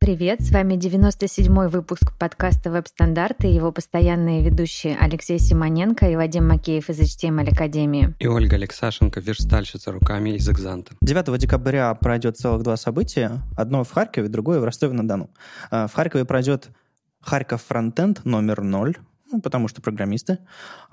Привет, с вами 97-й выпуск подкаста «Веб-стандарты» и его постоянные ведущие Алексей Симоненко и Вадим Макеев из HTML Академии. И Ольга Алексашенко, верстальщица руками из «Экзанта». 9 декабря пройдет целых два события. Одно в Харькове, другое в Ростове-на-Дону. А, в Харькове пройдет Харьков фронтенд номер 0, ну, потому что программисты.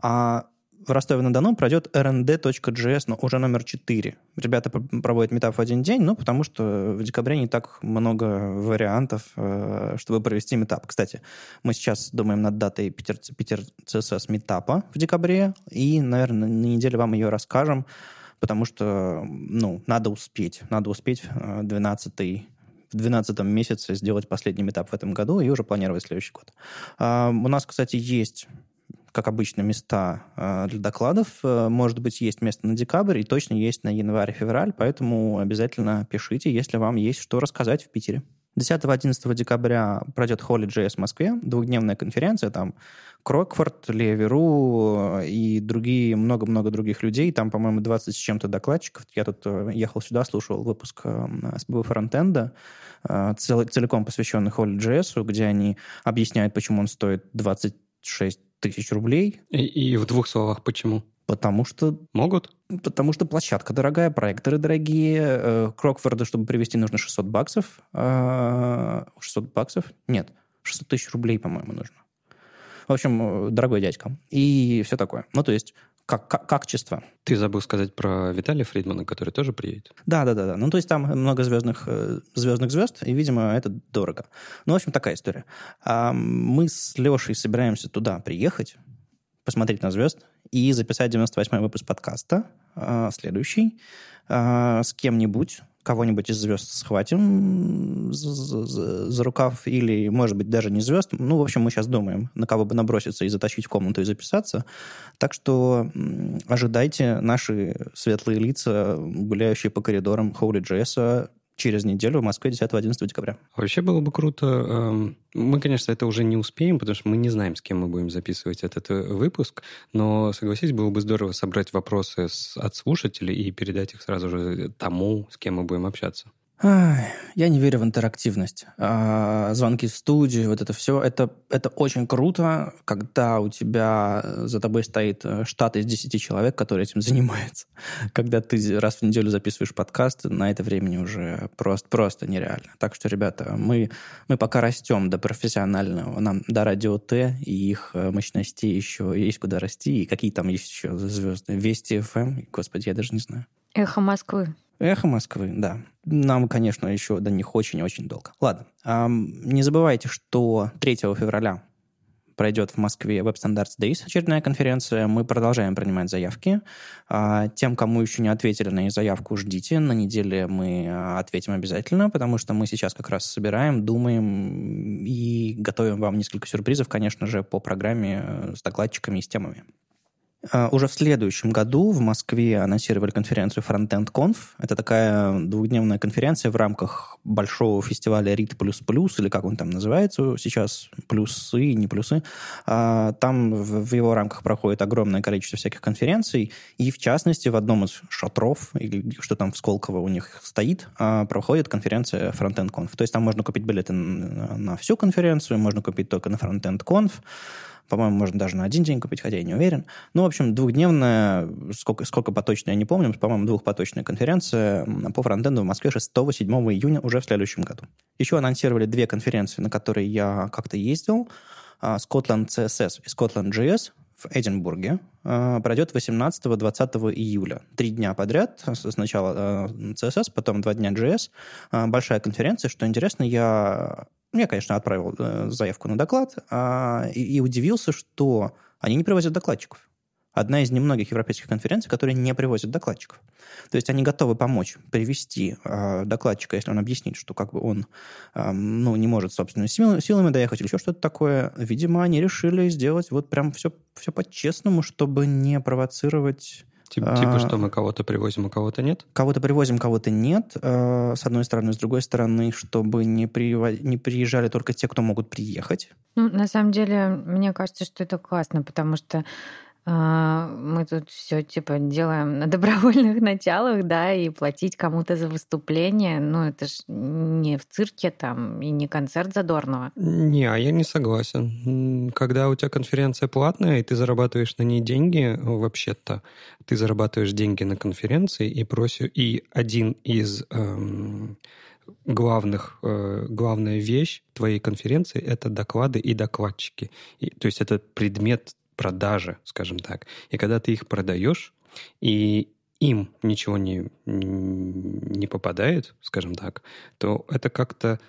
А в Ростове-на-Дону пройдет rnd.js, но уже номер 4. Ребята проводят метап в один день, ну, потому что в декабре не так много вариантов, э, чтобы провести метап. Кстати, мы сейчас думаем над датой Питер, Питер CSS метапа в декабре, и, наверное, на неделе вам ее расскажем, потому что, ну, надо успеть. Надо успеть 12 э, в 12 месяце сделать последний этап в этом году и уже планировать следующий год. А, у нас, кстати, есть как обычно, места э, для докладов. Э, может быть, есть место на декабрь и точно есть на январь-февраль, поэтому обязательно пишите, если вам есть что рассказать в Питере. 10-11 декабря пройдет Holy.js в Москве, двухдневная конференция, там Крокфорд, Леверу э, и другие, много-много других людей, там, по-моему, 20 с чем-то докладчиков. Я тут ехал сюда, слушал выпуск СББ фронтенда, цел, целиком посвященный Holy.js, где они объясняют, почему он стоит 26 тысяч рублей. И, и в двух словах почему? Потому что... Могут? Потому что площадка дорогая, проекторы дорогие. Э, Крокфорда, чтобы привести, нужно 600 баксов. 600 а, баксов? Нет, 600 тысяч рублей, по-моему, нужно. В общем, э, дорогой дядька. И все такое. Ну, то есть как, как, качество. Ты забыл сказать про Виталия Фридмана, который тоже приедет. Да, да, да, да. Ну, то есть там много звездных, э, звездных звезд, и, видимо, это дорого. Ну, в общем, такая история. А мы с Лешей собираемся туда приехать, посмотреть на звезд и записать 98-й выпуск подкаста, а, следующий, а, с кем-нибудь, кого-нибудь из звезд схватим за, за, за рукав, или, может быть, даже не звезд. Ну, в общем, мы сейчас думаем, на кого бы наброситься и затащить в комнату и записаться. Так что ожидайте наши светлые лица, гуляющие по коридорам Holy.js через неделю в Москве 10-11 декабря. Вообще было бы круто. Эм, мы, конечно, это уже не успеем, потому что мы не знаем, с кем мы будем записывать этот э, выпуск, но, согласись, было бы здорово собрать вопросы от слушателей и передать их сразу же тому, с кем мы будем общаться. Я не верю в интерактивность. А, звонки в студию, вот это все, это, это очень круто, когда у тебя за тобой стоит э, штат из 10 человек, которые этим занимаются. Когда ты раз в неделю записываешь подкаст, на это времени уже просто, просто нереально. Так что, ребята, мы, мы пока растем до профессионального, нам до радио Т и их э, мощностей еще есть куда расти, и какие там есть еще звезды. Вести ФМ, эм? господи, я даже не знаю. Эхо Москвы. Эхо Москвы, да. Нам, конечно, еще до них очень-очень долго. Ладно. Не забывайте, что 3 февраля пройдет в Москве Web Standards Days, очередная конференция. Мы продолжаем принимать заявки. А, тем, кому еще не ответили на заявку, ждите. На неделе мы а, ответим обязательно, потому что мы сейчас как раз собираем, думаем и готовим вам несколько сюрпризов, конечно же, по программе э, с докладчиками и с темами. А, уже в следующем году в Москве анонсировали конференцию Frontend Conf. Это такая двухдневная конференция в рамках большого фестиваля RIT++, или как он там называется сейчас, плюсы, не плюсы. А, там в его рамках проходит огромное количество всяких конференций, и в частности в одном из шатров, или что там в Сколково у них стоит, а, проходит конференция Frontend Conf. То есть там можно купить билеты на всю конференцию, можно купить только на Frontend Conf. По-моему, можно даже на один день купить, хотя я не уверен. Ну, в общем, двухдневная, сколько, сколько поточная, я не помню, по-моему, двухпоточная конференция по фронтенду в Москве 6-7 июня уже в следующем году. Еще анонсировали две конференции, на которые я как-то ездил. А, Scotland CSS и Scotland JS в Эдинбурге а, пройдет 18-20 июля. Три дня подряд. Сначала CSS, а, потом два дня JS. Большая конференция. Что интересно, я я, конечно, отправил э, заявку на доклад а, и, удивился, что они не привозят докладчиков. Одна из немногих европейских конференций, которые не привозят докладчиков. То есть они готовы помочь привести э, докладчика, если он объяснит, что как бы он ну, не может собственными силами, силами доехать или еще что-то такое. Видимо, они решили сделать вот прям все, все по-честному, чтобы не провоцировать Типа, типа что, мы кого-то привозим, а кого-то нет? Кого-то привозим, кого-то нет, э, с одной стороны. С другой стороны, чтобы не, приво... не приезжали только те, кто могут приехать. Ну, на самом деле, мне кажется, что это классно, потому что мы тут все типа делаем на добровольных началах, да, и платить кому-то за выступление, ну это ж не в цирке там и не концерт Задорнова. Не, а я не согласен. Когда у тебя конференция платная, и ты зарабатываешь на ней деньги, вообще-то, ты зарабатываешь деньги на конференции и просишь, и один из эм, главных, э, главная вещь твоей конференции — это доклады и докладчики. И, то есть это предмет продажи, скажем так. И когда ты их продаешь, и им ничего не, не попадает, скажем так, то это как-то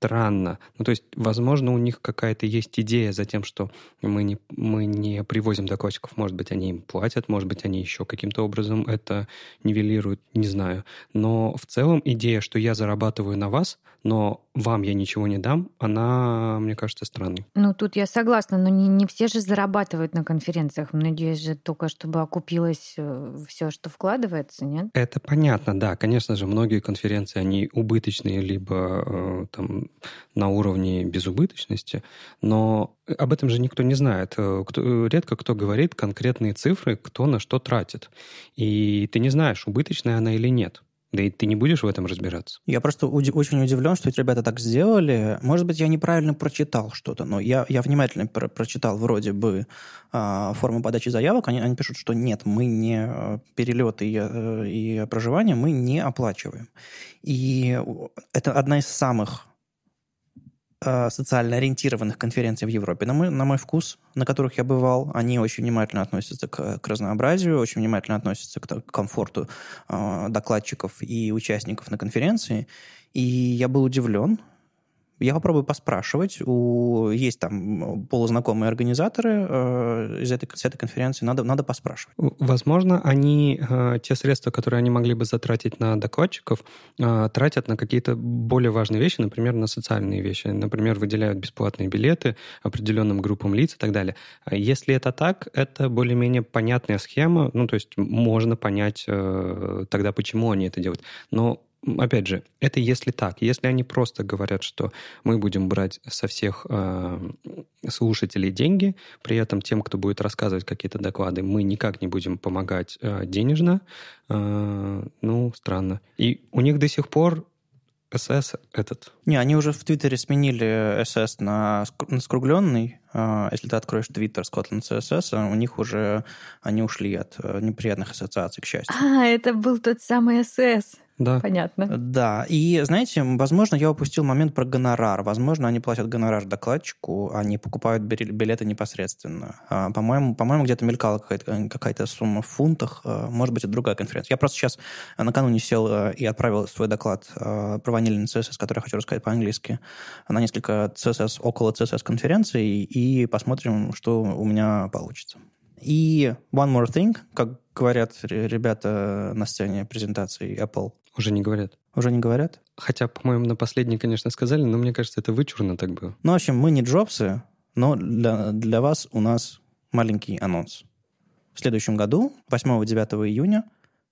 странно. Ну, то есть, возможно, у них какая-то есть идея за тем, что мы не, мы не привозим докладчиков. Может быть, они им платят, может быть, они еще каким-то образом это нивелируют, не знаю. Но в целом идея, что я зарабатываю на вас, но вам я ничего не дам, она, мне кажется, странной. Ну, тут я согласна, но не, не все же зарабатывают на конференциях. Надеюсь же только, чтобы окупилось э, все, что вкладывается, нет? Это понятно, да. Конечно же, многие конференции, они убыточные, либо э, там на уровне безубыточности, но об этом же никто не знает. Э, кто, редко кто говорит конкретные цифры, кто на что тратит. И ты не знаешь, убыточная она или нет. Да и ты не будешь в этом разбираться. Я просто уди- очень удивлен, что эти ребята так сделали. Может быть, я неправильно прочитал что-то, но я, я внимательно про- прочитал вроде бы э, форму подачи заявок. Они, они пишут, что нет, мы не э, перелеты и, э, и проживание мы не оплачиваем. И это одна из самых социально ориентированных конференций в Европе, на мой, на мой вкус, на которых я бывал, они очень внимательно относятся к, к разнообразию, очень внимательно относятся к, к комфорту э, докладчиков и участников на конференции. И я был удивлен, я попробую поспрашивать. У, есть там полузнакомые организаторы э, из этой, с этой конференции. Надо, надо поспрашивать. Возможно, они э, те средства, которые они могли бы затратить на докладчиков, э, тратят на какие-то более важные вещи, например, на социальные вещи. Например, выделяют бесплатные билеты определенным группам лиц и так далее. Если это так, это более-менее понятная схема. Ну, то есть можно понять э, тогда, почему они это делают. Но опять же, это если так. Если они просто говорят, что мы будем брать со всех э, слушателей деньги, при этом тем, кто будет рассказывать какие-то доклады, мы никак не будем помогать э, денежно, э, ну, странно. И у них до сих пор СС этот. Не, они уже в Твиттере сменили СС на, на скругленный. А, если ты откроешь Твиттер Scotland CSS, у них уже они ушли от э, неприятных ассоциаций, к счастью. А, это был тот самый СС. Да. Понятно. Да. И, знаете, возможно, я упустил момент про гонорар. Возможно, они платят гонорар докладчику, они покупают билеты непосредственно. А, по-моему, по-моему где-то мелькала какая-то, какая-то сумма в фунтах. А, может быть, это другая конференция. Я просто сейчас накануне сел э, и отправил свой доклад э, про ванильный CSS, который я хочу рассказать по-английски, на несколько CSS, около CSS конференций, и посмотрим, что у меня получится. И one more thing, как говорят ребята на сцене презентации Apple, уже не говорят. Уже не говорят? Хотя, по-моему, на последней, конечно, сказали, но мне кажется, это вычурно так было. Ну, в общем, мы не Джобсы, но для, для вас у нас маленький анонс. В следующем году, 8-9 июня,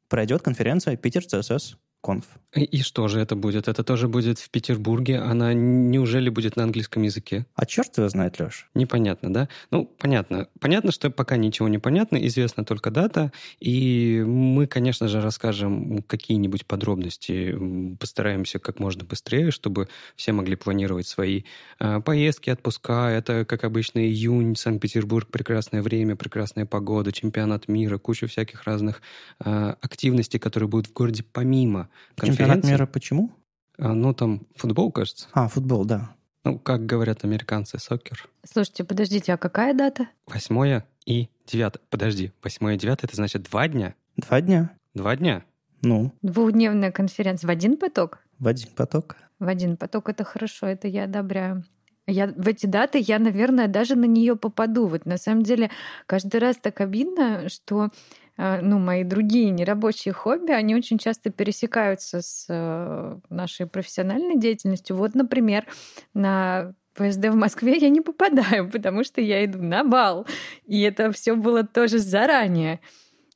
пройдет конференция Питер CSS Conf. И, и что же это будет? Это тоже будет в Петербурге? Она неужели будет на английском языке? А черт его знает, Леш. Непонятно, да? Ну, понятно. Понятно, что пока ничего не понятно, известна только дата, и мы, конечно же, расскажем какие-нибудь подробности, постараемся как можно быстрее, чтобы все могли планировать свои э, поездки, отпуска. Это, как обычно, июнь, Санкт-Петербург, прекрасное время, прекрасная погода, чемпионат мира, куча всяких разных э, активностей, которые будут в городе помимо Чемпионат мира почему? А, ну, там футбол, кажется. А, футбол, да. Ну, как говорят американцы, сокер. Слушайте, подождите, а какая дата? Восьмое и девятое. Подожди, восьмое и девятое, это значит два дня? Два дня. Два дня? Ну. Двухдневная конференция в один поток? В один поток. В один поток это хорошо, это я одобряю. Я в эти даты я, наверное, даже на нее попаду. Вот на самом деле каждый раз так обидно, что ну, мои другие нерабочие хобби, они очень часто пересекаются с э, нашей профессиональной деятельностью. Вот, например, на ПСД в Москве я не попадаю, потому что я иду на бал. И это все было тоже заранее.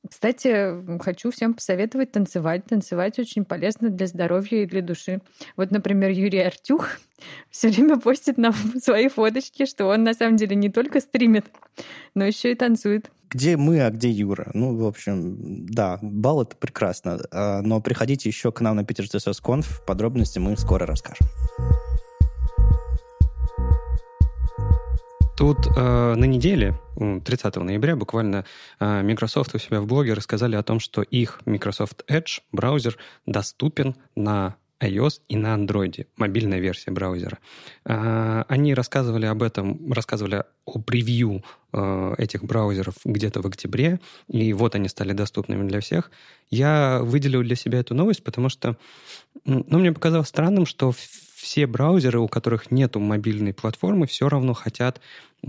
Кстати, хочу всем посоветовать танцевать. Танцевать очень полезно для здоровья и для души. Вот, например, Юрий Артюх все время постит нам свои фоточки, что он на самом деле не только стримит, но еще и танцует. Где мы, а где Юра? Ну, в общем, да, бал это прекрасно. А, но приходите еще к нам на Питер Conf. Подробности мы скоро расскажем. Тут э, на неделе, 30 ноября, буквально э, Microsoft у себя в блоге рассказали о том, что их Microsoft Edge браузер доступен на iOS и на Android, мобильная версия браузера. Э, они рассказывали об этом, рассказывали о превью э, этих браузеров где-то в октябре, и вот они стали доступными для всех. Я выделил для себя эту новость, потому что ну, мне показалось странным, что все браузеры, у которых нету мобильной платформы, все равно хотят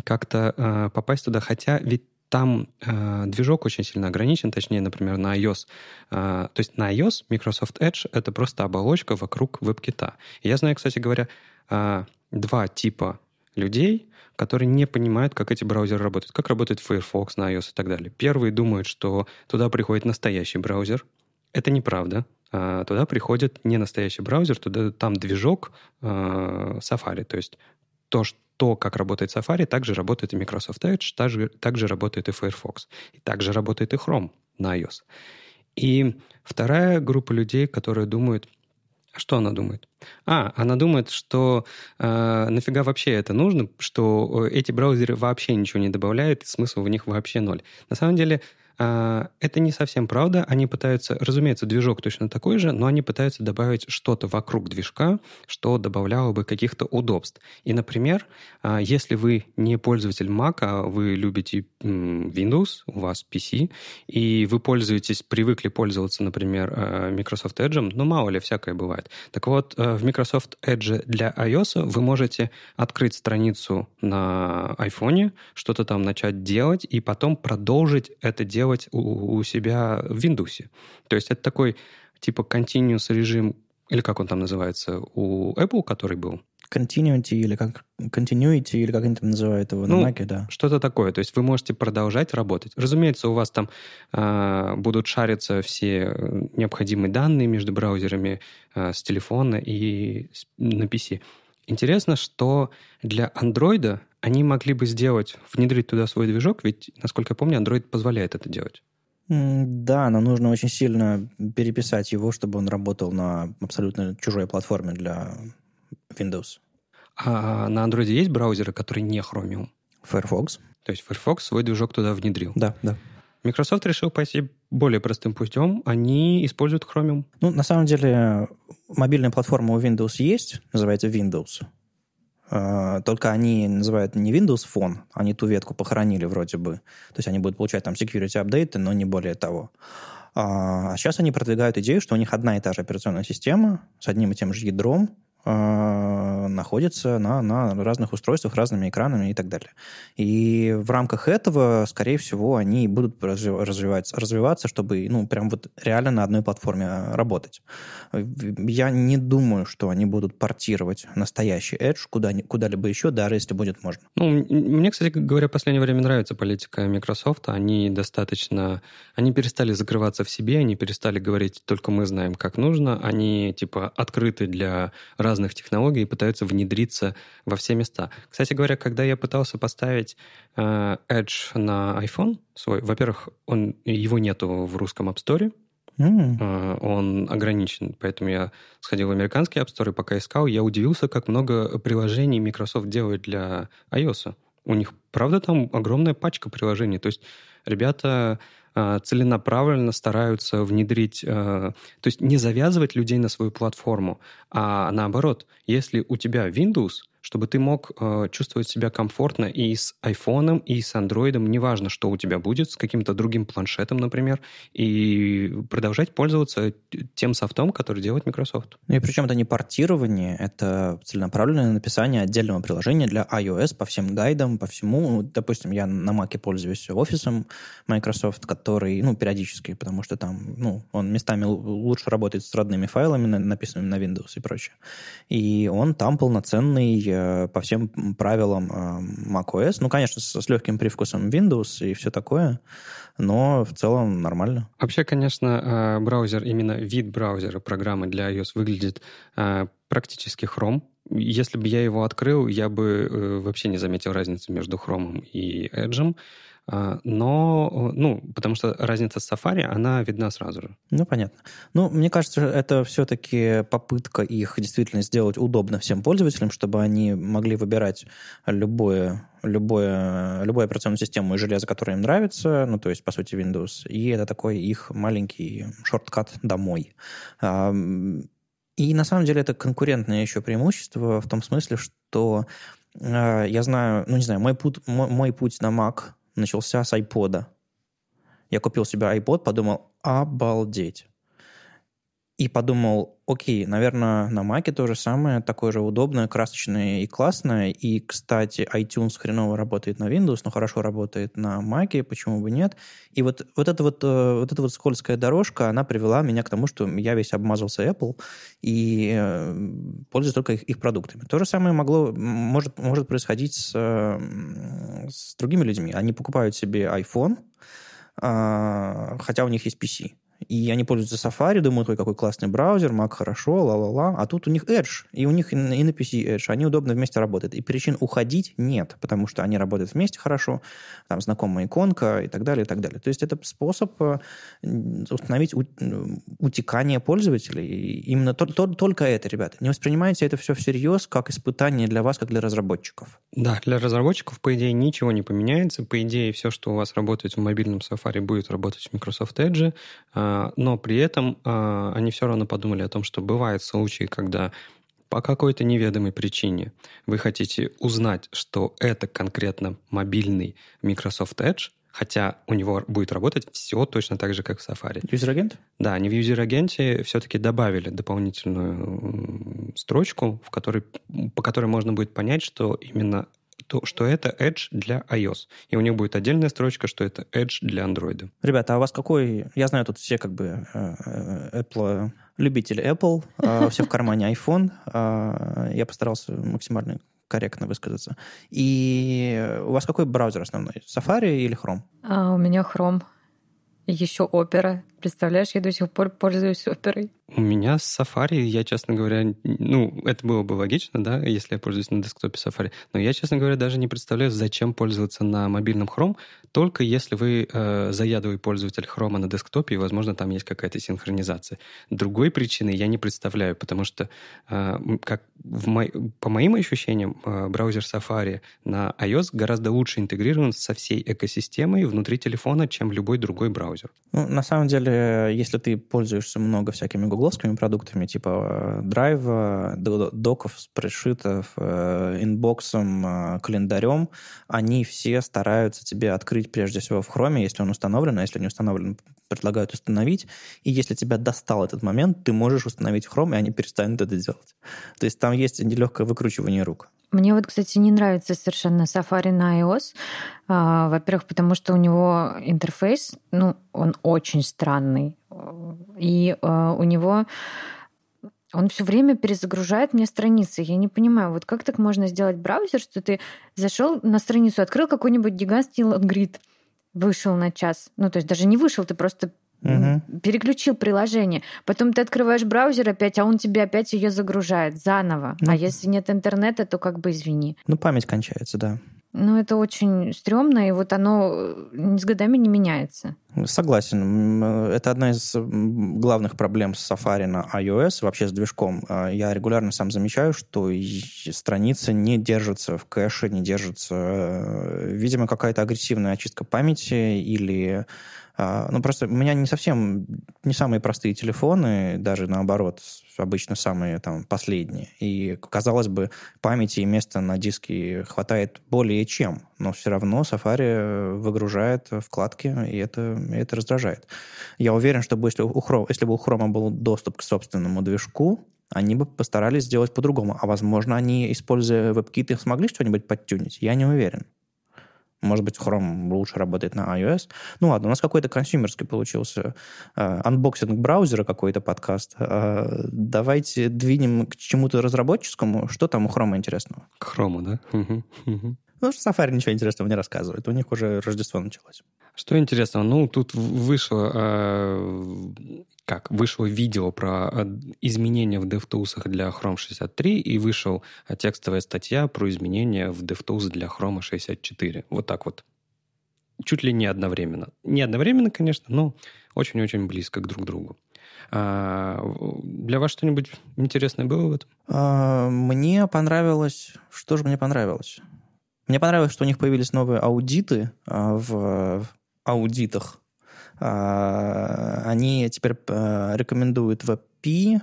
как-то э, попасть туда, хотя ведь там э, движок очень сильно ограничен, точнее, например, на iOS. Э, то есть на iOS Microsoft Edge — это просто оболочка вокруг WebKit. Я знаю, кстати говоря, э, два типа людей, которые не понимают, как эти браузеры работают, как работает Firefox на iOS и так далее. Первые думают, что туда приходит настоящий браузер. Это неправда. А, туда приходит не настоящий браузер, туда там движок э, Safari. То есть то, что то, как работает Safari, также работает и Microsoft Edge, также, также работает и Firefox, и также работает и Chrome на iOS. И вторая группа людей, которые думают, а что она думает? А, она думает, что э, нафига вообще это нужно, что эти браузеры вообще ничего не добавляют, и смысл в них вообще ноль. На самом деле это не совсем правда. Они пытаются, разумеется, движок точно такой же, но они пытаются добавить что-то вокруг движка, что добавляло бы каких-то удобств. И, например, а, если вы не пользователь Mac, а вы любите Windows, у вас PC, и вы пользуетесь, привыкли пользоваться, например, а, Microsoft Edge, ну, мало ли, всякое бывает. Так вот, в Microsoft Edge для iOS вы можете открыть страницу на iPhone, что-то там начать делать, и потом продолжить это делать делать у, у себя в Windows. То есть это такой типа continuous режим, или как он там называется, у Apple, который был. Continuity или как continuity, или как они там называют его ну, на Mac, да. Что-то такое. То есть вы можете продолжать работать. Разумеется, у вас там э, будут шариться все необходимые данные между браузерами э, с телефона и на PC. Интересно, что для Android они могли бы сделать, внедрить туда свой движок, ведь, насколько я помню, Android позволяет это делать. Да, но нужно очень сильно переписать его, чтобы он работал на абсолютно чужой платформе для Windows. А на Android есть браузеры, которые не Chromium? Firefox. То есть Firefox свой движок туда внедрил? Да, да. Microsoft решил пойти более простым путем. Они используют Chromium. Ну, на самом деле, мобильная платформа у Windows есть, называется Windows. А, только они называют не Windows Phone, они ту ветку похоронили вроде бы. То есть они будут получать там security апдейты, но не более того. А сейчас они продвигают идею, что у них одна и та же операционная система с одним и тем же ядром, находится на, на разных устройствах, разными экранами и так далее. И в рамках этого, скорее всего, они будут развиваться, развиваться, чтобы ну, прям вот реально на одной платформе а, работать. Я не думаю, что они будут портировать настоящий Edge куда, куда-либо еще, даже если будет можно. Ну, мне, кстати говоря, в последнее время нравится политика Microsoft. Они достаточно... Они перестали закрываться в себе, они перестали говорить, только мы знаем, как нужно. Они, типа, открыты для разных разных технологий и пытаются внедриться во все места. Кстати говоря, когда я пытался поставить э, Edge на iPhone свой, во-первых, он, его нету в русском App Store, Mm. Uh, он ограничен, поэтому я сходил в американский App Store, и пока искал, я удивился, как много приложений Microsoft делает для iOS. У них, правда, там огромная пачка приложений. То есть ребята целенаправленно стараются внедрить, э, то есть не завязывать людей на свою платформу, а наоборот, если у тебя Windows, чтобы ты мог э, чувствовать себя комфортно и с iPhone, и с Android, неважно, что у тебя будет, с каким-то другим планшетом, например, и продолжать пользоваться тем софтом, который делает Microsoft. И причем это не портирование, это целенаправленное написание отдельного приложения для iOS по всем гайдам, по всему. Допустим, я на Mac пользуюсь офисом Microsoft, который, ну, периодически, потому что там, ну, он местами лучше работает с родными файлами, написанными на Windows и прочее. И он там полноценный Э, по всем правилам э, macOS. Ну, конечно, с, с легким привкусом Windows и все такое, но в целом нормально. Вообще, конечно, э, браузер, именно вид браузера программы для iOS выглядит практически Chrome. Если бы я его открыл, я бы вообще не заметил разницы между Chrome и Edge. А, но, ну, потому что разница с Safari, она видна сразу же. Ну, понятно. Ну, мне кажется, это все-таки попытка их действительно сделать удобно всем пользователям, чтобы они могли выбирать любое, любое, любую операционную систему и железо, которое им нравится, ну, то есть, по сути, Windows, и это такой их маленький шорткат домой. И на самом деле это конкурентное еще преимущество в том смысле, что э, я знаю, ну не знаю, мой путь, мой, мой путь на Mac начался с iPod. Я купил себе iPod, подумал, обалдеть. И подумал, окей, наверное, на Маке то же самое, такое же удобное, красочное и классное. И, кстати, iTunes хреново работает на Windows, но хорошо работает на Маке, почему бы нет. И вот, вот, эта вот, э, вот эта вот скользкая дорожка, она привела меня к тому, что я весь обмазался Apple и э, пользуюсь только их, их продуктами. То же самое могло, может, может происходить с, с другими людьми. Они покупают себе iPhone, а, хотя у них есть PC и они пользуются Safari, думают, ой, какой классный браузер, Mac хорошо, ла-ла-ла, а тут у них Edge, и у них и на PC Edge, они удобно вместе работают. И причин уходить нет, потому что они работают вместе хорошо, там знакомая иконка и так далее, и так далее. То есть это способ э, установить утекание пользователей. Именно то, то, только это, ребята. Не воспринимайте это все всерьез, как испытание для вас, как для разработчиков. Да, для разработчиков, по идее, ничего не поменяется. По идее, все, что у вас работает в мобильном Safari, будет работать в Microsoft Edge. А, но при этом а, они все равно подумали о том, что бывают случаи, когда по какой-то неведомой причине вы хотите узнать, что это конкретно мобильный Microsoft Edge, хотя у него будет работать все точно так же, как в Safari. User agent? Да, они в юзер-агенте все-таки добавили дополнительную строчку, в которой, по которой можно будет понять, что именно то, что это Edge для iOS. И у них будет отдельная строчка, что это Edge для Android. Ребята, а у вас какой... Я знаю, тут все как бы э, э, Apple, любители Apple, а все в кармане iPhone. Я постарался максимально корректно высказаться. И у вас какой браузер основной? Safari или Chrome? А, у меня Chrome. Еще Opera. Представляешь, я до сих пор пользуюсь оперой. У меня с Safari, я, честно говоря, ну, это было бы логично, да, если я пользуюсь на десктопе Safari, но я, честно говоря, даже не представляю, зачем пользоваться на мобильном Chrome, только если вы э, заядлый пользователь Chrome на десктопе, и, возможно, там есть какая-то синхронизация. Другой причины я не представляю, потому что, э, как в мо... по моим ощущениям, э, браузер Safari на iOS гораздо лучше интегрирован со всей экосистемой внутри телефона, чем любой другой браузер. Ну, на самом деле, если ты пользуешься много всякими гугловскими продуктами, типа драйва, доков, спредшитов, э, инбоксом, э, календарем, они все стараются тебе открыть прежде всего в хроме, если он установлен, а если не установлен, предлагают установить. И если тебя достал этот момент, ты можешь установить Chrome, и они перестанут это делать. То есть там есть нелегкое выкручивание рук. Мне вот, кстати, не нравится совершенно Safari на iOS. А, во-первых, потому что у него интерфейс, ну, он очень странный. И а, у него он все время перезагружает мне страницы. Я не понимаю, вот как так можно сделать браузер, что ты зашел на страницу, открыл какой-нибудь гигантский лонгрид, вышел на час. Ну, то есть даже не вышел, ты просто угу. переключил приложение. Потом ты открываешь браузер опять, а он тебе опять ее загружает заново. Ну, а если нет интернета, то как бы извини. Ну, память кончается, да. Ну, это очень стрёмно, и вот оно э, с годами не меняется. Согласен. Это одна из главных проблем с Safari на iOS, вообще с движком. А, я регулярно сам замечаю, что страница не держится в кэше, не держится. Э, видимо, какая-то агрессивная очистка памяти или а, ну, просто у меня не совсем, не самые простые телефоны, даже наоборот, обычно самые там последние. И, казалось бы, памяти и места на диске хватает более чем, но все равно Safari выгружает вкладки, и это, и это раздражает. Я уверен, что если у, Chrome, если бы у Chrome был доступ к собственному движку, они бы постарались сделать по-другому. А возможно, они, используя WebKit, смогли что-нибудь подтюнить. Я не уверен. Может быть, Chrome лучше работает на iOS. Ну ладно, у нас какой-то консюмерский получился э, анбоксинг браузера какой-то подкаст. Э, давайте двинем к чему-то разработческому. Что там у Chrome интересного? К Chrome, да? Ну, Safari ничего интересного не рассказывает. У них уже Рождество началось. Что интересного? Ну, тут вышло, э, как, вышло видео про э, изменения в DevTools для Chrome 63 и вышел текстовая статья про изменения в DevTools для Chrome 64. Вот так вот. чуть ли не одновременно. Не одновременно, конечно, но очень-очень близко к друг другу. А, для вас что-нибудь интересное было в этом? А, мне понравилось... Что же мне понравилось? Мне понравилось, что у них появились новые аудиты а, в аудитах. Они теперь рекомендуют WebP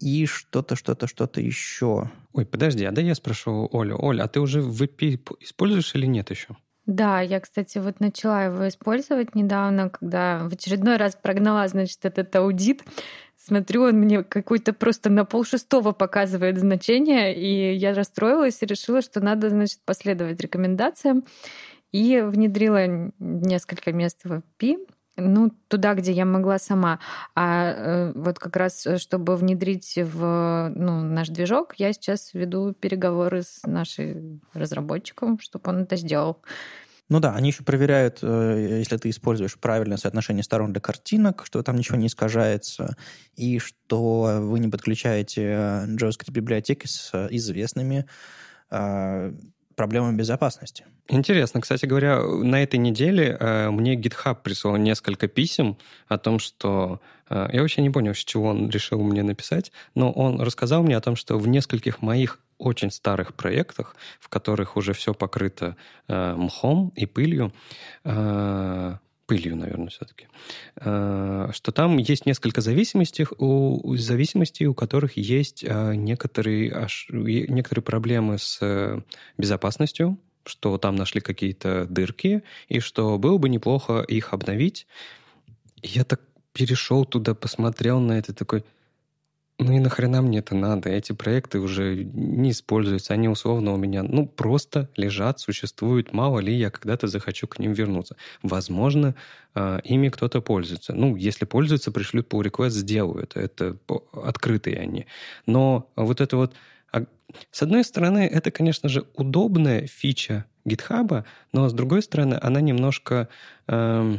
и что-то, что-то, что-то еще. Ой, подожди, а да я спрошу Олю. Оля, а ты уже WebP используешь или нет еще? Да, я, кстати, вот начала его использовать недавно, когда в очередной раз прогнала, значит, этот аудит. Смотрю, он мне какой-то просто на полшестого показывает значение, и я расстроилась и решила, что надо, значит, последовать рекомендациям. И внедрила несколько мест в API, ну, туда, где я могла сама. А э, вот как раз, э, чтобы внедрить в ну, наш движок, я сейчас веду переговоры с нашим разработчиком, чтобы он это сделал. Ну да, они еще проверяют, э, если ты используешь правильное соотношение сторон для картинок, что там ничего не искажается, и что вы не подключаете JavaScript-библиотеки с известными проблемами безопасности. Интересно. Кстати говоря, на этой неделе э, мне GitHub прислал несколько писем о том, что... Э, я вообще не понял, с чего он решил мне написать, но он рассказал мне о том, что в нескольких моих очень старых проектах, в которых уже все покрыто э, мхом и пылью, э, пылью, наверное, все-таки, э, что там есть несколько зависимостей, у, зависимостей, у которых есть э, некоторые, некоторые проблемы с э, безопасностью, что там нашли какие-то дырки, и что было бы неплохо их обновить. Я так перешел туда, посмотрел на это, такой, ну и нахрена мне это надо? Эти проекты уже не используются, они условно у меня, ну, просто лежат, существуют. Мало ли я когда-то захочу к ним вернуться. Возможно, э, ими кто-то пользуется. Ну, если пользуются, пришлют pull request, сделают. Это открытые они. Но вот это вот... А, с одной стороны, это, конечно же, удобная фича GitHub, но с другой стороны, она немножко э,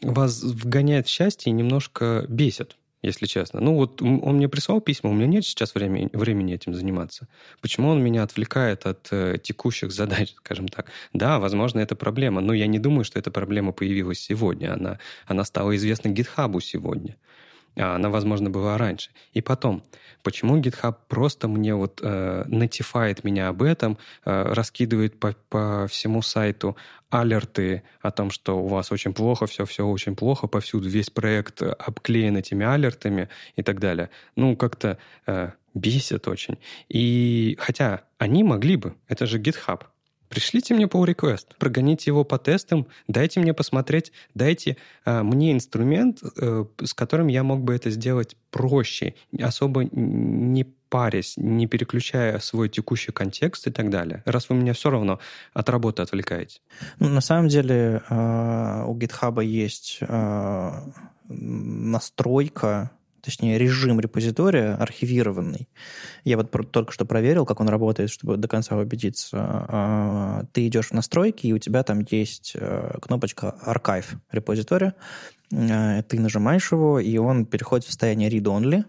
вас вгоняет в счастье и немножко бесит если честно. Ну вот он мне прислал письма, у меня нет сейчас времени, времени этим заниматься. Почему он меня отвлекает от э, текущих задач, скажем так? Да, возможно, это проблема, но я не думаю, что эта проблема появилась сегодня. Она, она стала известна GitHub сегодня. А она, возможно, была раньше. И потом, почему GitHub просто мне вот э, notifает меня об этом, э, раскидывает по, по всему сайту алерты о том, что у вас очень плохо, все, все очень плохо, повсюду весь проект обклеен этими алертами и так далее. Ну, как-то э, бесит очень. И хотя они могли бы, это же GitHub, пришлите мне pull request, прогоните его по тестам, дайте мне посмотреть, дайте э, мне инструмент, э, с которым я мог бы это сделать проще, особо не парясь, не переключая свой текущий контекст и так далее, раз вы меня все равно от работы отвлекаете? Ну, на самом деле э, у GitHub есть настройка точнее, режим репозитория архивированный. Я вот только что проверил, как он работает, чтобы до конца убедиться. А, ты идешь в настройки, и у тебя там есть э, кнопочка «Архив репозитория». Э, ты нажимаешь его, и он переходит в состояние read-only,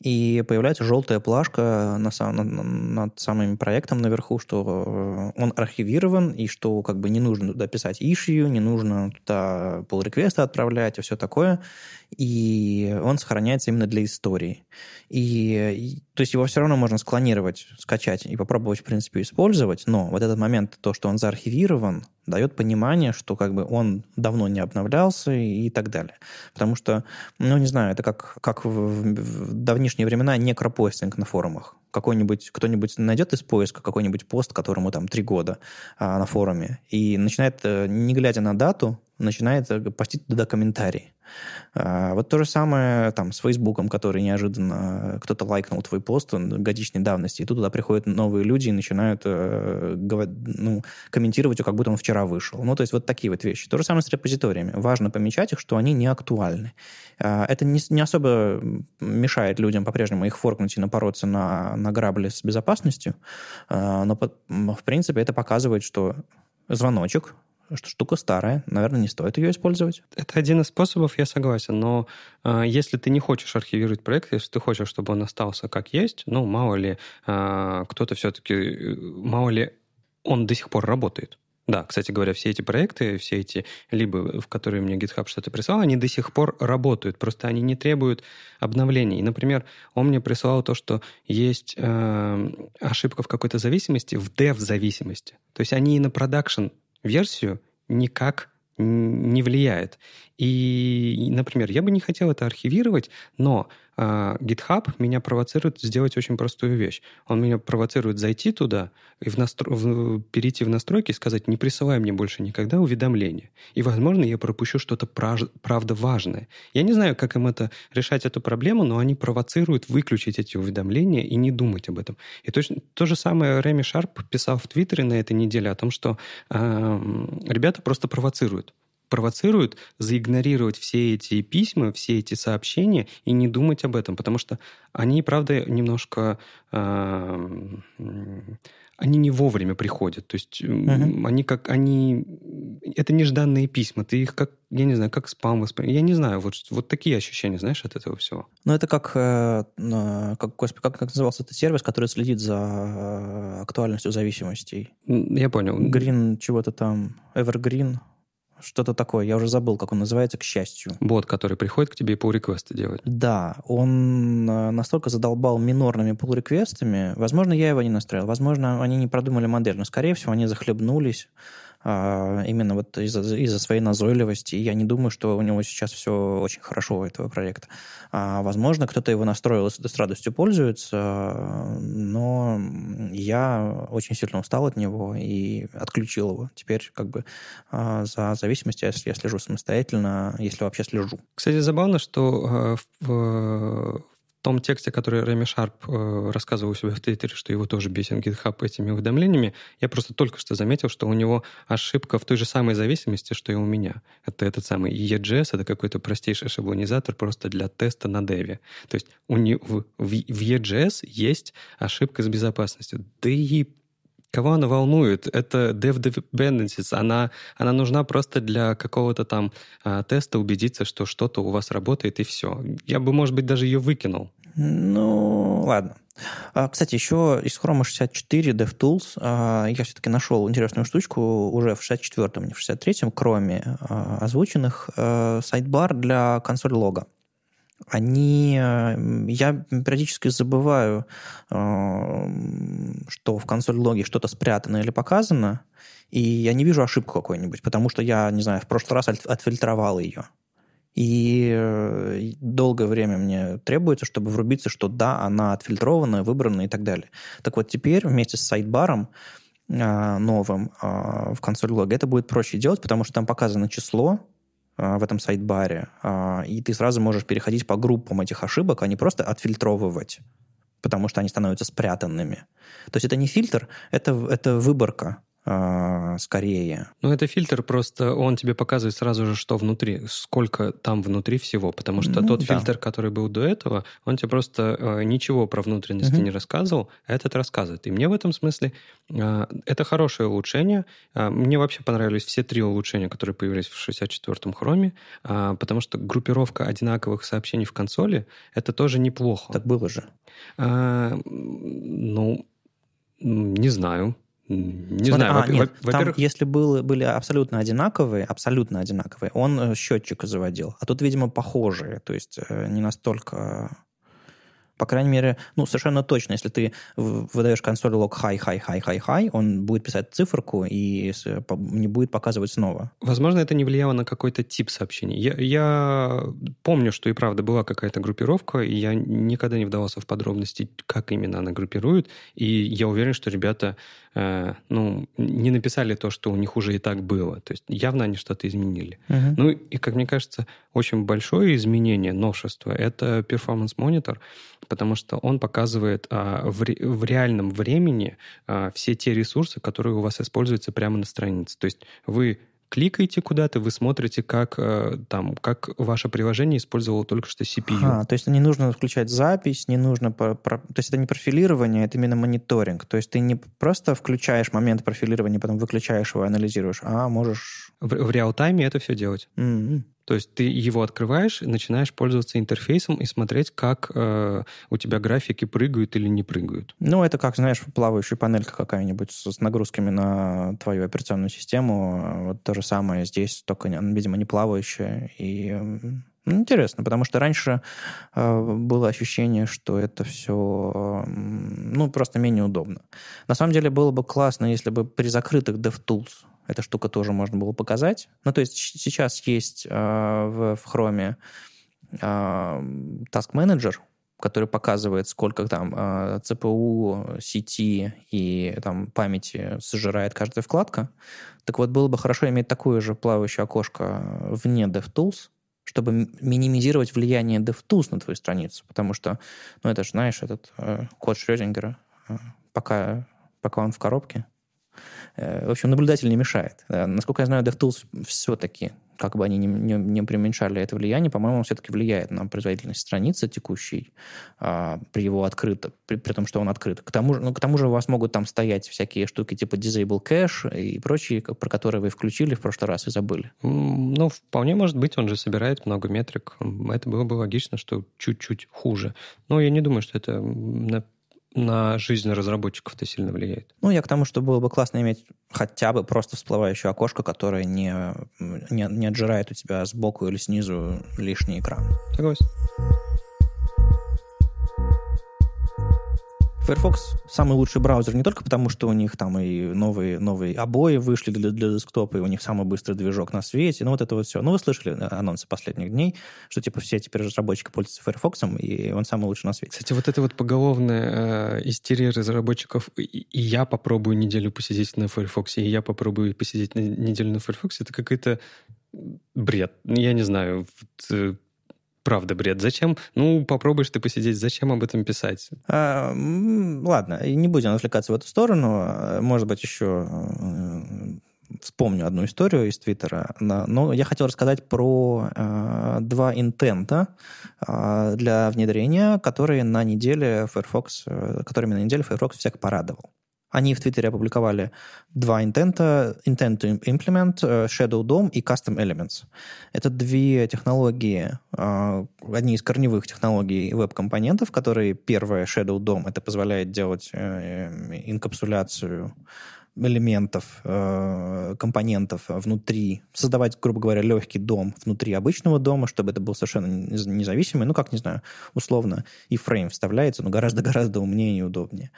и появляется желтая плашка на сам, над, над самым проектом наверху, что э, он архивирован, и что как бы не нужно туда писать issue, не нужно туда pull реквесты отправлять и все такое и он сохраняется именно для истории. И, то есть его все равно можно склонировать, скачать и попробовать, в принципе, использовать, но вот этот момент, то, что он заархивирован, дает понимание, что как бы он давно не обновлялся и, и так далее. Потому что, ну, не знаю, это как, как в, в давнишние времена некропостинг на форумах. Какой-нибудь, кто-нибудь найдет из поиска какой-нибудь пост, которому там три года а, на форуме, и начинает, э, не глядя на дату, начинает э, постить туда комментарии. А, вот то же самое там с Фейсбуком, который неожиданно кто-то лайкнул твой пост годичной давности, и тут туда приходят новые люди и начинают э, ну, комментировать как будто он вчера вышел. Ну, то есть вот такие вот вещи. То же самое с репозиториями. Важно помечать их, что они не актуальны. А, это не, не особо мешает людям по-прежнему их форкнуть и напороться на, на грабли с безопасностью, а, но в принципе это показывает, что звоночек, что штука старая, наверное, не стоит ее использовать. Это один из способов, я согласен, но э, если ты не хочешь архивировать проект, если ты хочешь, чтобы он остался как есть, ну, мало ли, э, кто-то все-таки, мало ли, он до сих пор работает. Да, кстати говоря, все эти проекты, все эти либо в которые мне GitHub что-то прислал, они до сих пор работают, просто они не требуют обновлений. Например, он мне прислал то, что есть э, ошибка в какой-то зависимости, в dev-зависимости. То есть они и на продакшн-версию никак не влияет. И, например, я бы не хотел это архивировать, но э, GitHub меня провоцирует сделать очень простую вещь. Он меня провоцирует зайти туда и в настро... в... перейти в настройки и сказать, не присылай мне больше никогда уведомления. И, возможно, я пропущу что-то прав... правда важное. Я не знаю, как им это решать эту проблему, но они провоцируют выключить эти уведомления и не думать об этом. И точно то же самое Реми Шарп писал в Твиттере на этой неделе о том, что э, ребята просто провоцируют провоцируют заигнорировать все эти письма, все эти сообщения и не думать об этом, потому что они, правда, немножко... Э, они не вовремя приходят. То есть uh-huh. они как... они Это нежданные письма. Ты их как, я не знаю, как спам воспринимаешь. Я не знаю, вот, вот такие ощущения, знаешь, от этого всего. Ну, это как, э, как, господи, как, как назывался этот сервис, который следит за э, актуальностью зависимостей? Я понял. Green чего-то там, Evergreen. Что-то такое, я уже забыл, как он называется, к счастью. Бот, который приходит к тебе и pull-реквесты делает. Да, он э, настолько задолбал минорными pull-реквестами. Возможно, я его не настроил. Возможно, они не продумали модель, но, скорее всего, они захлебнулись именно вот из-за, из своей назойливости. я не думаю, что у него сейчас все очень хорошо у этого проекта. А, возможно, кто-то его настроил и с радостью пользуется, но я очень сильно устал от него и отключил его. Теперь как бы а, за зависимостью я слежу самостоятельно, если вообще слежу. Кстати, забавно, что в том тексте, который Рэми Шарп э, рассказывал у себя в Твиттере, что его тоже бесит GitHub этими уведомлениями, я просто только что заметил, что у него ошибка в той же самой зависимости, что и у меня. Это этот самый EJS, это какой-то простейший шаблонизатор просто для теста на деве. То есть у него, в, в, в EJS есть ошибка с безопасностью. Да и Кого она волнует? Это dev dependencies. Она, она нужна просто для какого-то там а, теста убедиться, что что-то у вас работает, и все. Я бы, может быть, даже ее выкинул. Ну, ладно. А, кстати, еще из Chrome 64 DevTools а, я все-таки нашел интересную штучку уже в 64-м, не в 63-м, кроме а, озвученных, а, сайдбар для консоль лога они... Э, я периодически забываю, э, что в консоль логе что-то спрятано или показано, и я не вижу ошибку какой-нибудь, потому что я, не знаю, в прошлый раз отфильтровал ее. И э, долгое время мне требуется, чтобы врубиться, что да, она отфильтрована, выбрана и так далее. Так вот теперь вместе с сайдбаром новым в консоль лога это будет проще делать, потому что там показано число, в этом сайт-баре, а, и ты сразу можешь переходить по группам этих ошибок, а не просто отфильтровывать, потому что они становятся спрятанными. То есть это не фильтр, это, это выборка скорее. Ну, это фильтр, просто он тебе показывает сразу же, что внутри, сколько там внутри всего, потому что ну, тот да. фильтр, который был до этого, он тебе просто э, ничего про внутренности угу. не рассказывал, а этот рассказывает. И мне в этом смысле э, это хорошее улучшение. Э, мне вообще понравились все три улучшения, которые появились в 64-м хроме, э, потому что группировка одинаковых сообщений в консоли, это тоже неплохо. Так было же. Э, ну, не знаю. Не Смотри, знаю. А, нет, там, если было, были абсолютно одинаковые, абсолютно одинаковые, он э, счетчик заводил. А тут, видимо, похожие. То есть э, не настолько по крайней мере, ну, совершенно точно, если ты выдаешь консоль лог high, high, high, high, high, он будет писать циферку и не будет показывать снова. Возможно, это не влияло на какой-то тип сообщений. Я, я помню, что и правда была какая-то группировка, и я никогда не вдавался в подробности, как именно она группирует, и я уверен, что ребята э, ну, не написали то, что у них уже и так было. То есть явно они что-то изменили. Uh-huh. Ну и, как мне кажется, очень большое изменение, новшество, это Performance Monitor, потому что он показывает а, в, ре, в реальном времени а, все те ресурсы, которые у вас используются прямо на странице. То есть вы кликаете куда-то, вы смотрите, как, э, там, как ваше приложение использовало только что CPU. А, то есть не нужно включать запись, не нужно... Про, про, то есть это не профилирование, это именно мониторинг. То есть ты не просто включаешь момент профилирования, потом выключаешь его, анализируешь, а можешь... В, в реал-тайме это все делать. Mm-hmm. То есть ты его открываешь, начинаешь пользоваться интерфейсом и смотреть, как э, у тебя графики прыгают или не прыгают. Ну, это как, знаешь, плавающая панелька какая-нибудь с, с нагрузками на твою операционную систему. Вот то же самое здесь, только, видимо, не плавающая. И ну, интересно, потому что раньше э, было ощущение, что это все э, ну, просто менее удобно. На самом деле было бы классно, если бы при закрытых DevTools эта штука тоже можно было показать. Ну, то есть сейчас есть э, в, в Chrome э, Task Manager, который показывает, сколько там э, CPU, сети и там памяти сожирает каждая вкладка. Так вот, было бы хорошо иметь такое же плавающее окошко вне DevTools, чтобы минимизировать влияние DevTools на твою страницу. Потому что, ну, это же, знаешь, этот э, код Шрёдингера, э, пока, пока он в коробке, в общем, наблюдатель не мешает. Э, насколько я знаю, DevTools все-таки, как бы они не, не, не преуменьшали это влияние, по-моему, все-таки влияет на производительность страницы текущей а, при его открыто, при, при том, что он открыт. К тому, ну, к тому же у вас могут там стоять всякие штуки типа Disable Cache и прочие, про которые вы включили в прошлый раз и забыли. Ну, вполне может быть, он же собирает много метрик. Это было бы логично, что чуть-чуть хуже. Но я не думаю, что это на жизнь разработчиков-то сильно влияет. Ну, я к тому, что было бы классно иметь хотя бы просто всплывающее окошко, которое не, не, не отжирает у тебя сбоку или снизу лишний экран. Согласен. Firefox самый лучший браузер не только потому, что у них там и новые, новые обои вышли для, для десктопа, и у них самый быстрый движок на свете, ну вот это вот все. Ну вы слышали анонсы последних дней, что типа все теперь разработчики пользуются Firefox, и он самый лучший на свете. Кстати, вот это вот поголовная э, истерия разработчиков, и, и я попробую неделю посидеть на Firefox, и я попробую посидеть на неделю на Firefox, это какой-то бред. Я не знаю, э, правда бред. Зачем? Ну, попробуешь ты посидеть, зачем об этом писать? А, ладно, не будем отвлекаться в эту сторону. Может быть, еще э, вспомню одну историю из Твиттера. Но я хотел рассказать про э, два интента э, для внедрения, которые на неделе Firefox, э, которыми на неделе Firefox всех порадовал. Они в Твиттере опубликовали два интента, intent to implement, э, Shadow DOM и Custom Elements. Это две технологии, э, одни из корневых технологий веб-компонентов, которые первая Shadow DOM, это позволяет делать э, инкапсуляцию элементов, компонентов внутри, создавать, грубо говоря, легкий дом внутри обычного дома, чтобы это был совершенно независимый, ну, как, не знаю, условно, и фрейм вставляется, но гораздо-гораздо умнее и удобнее.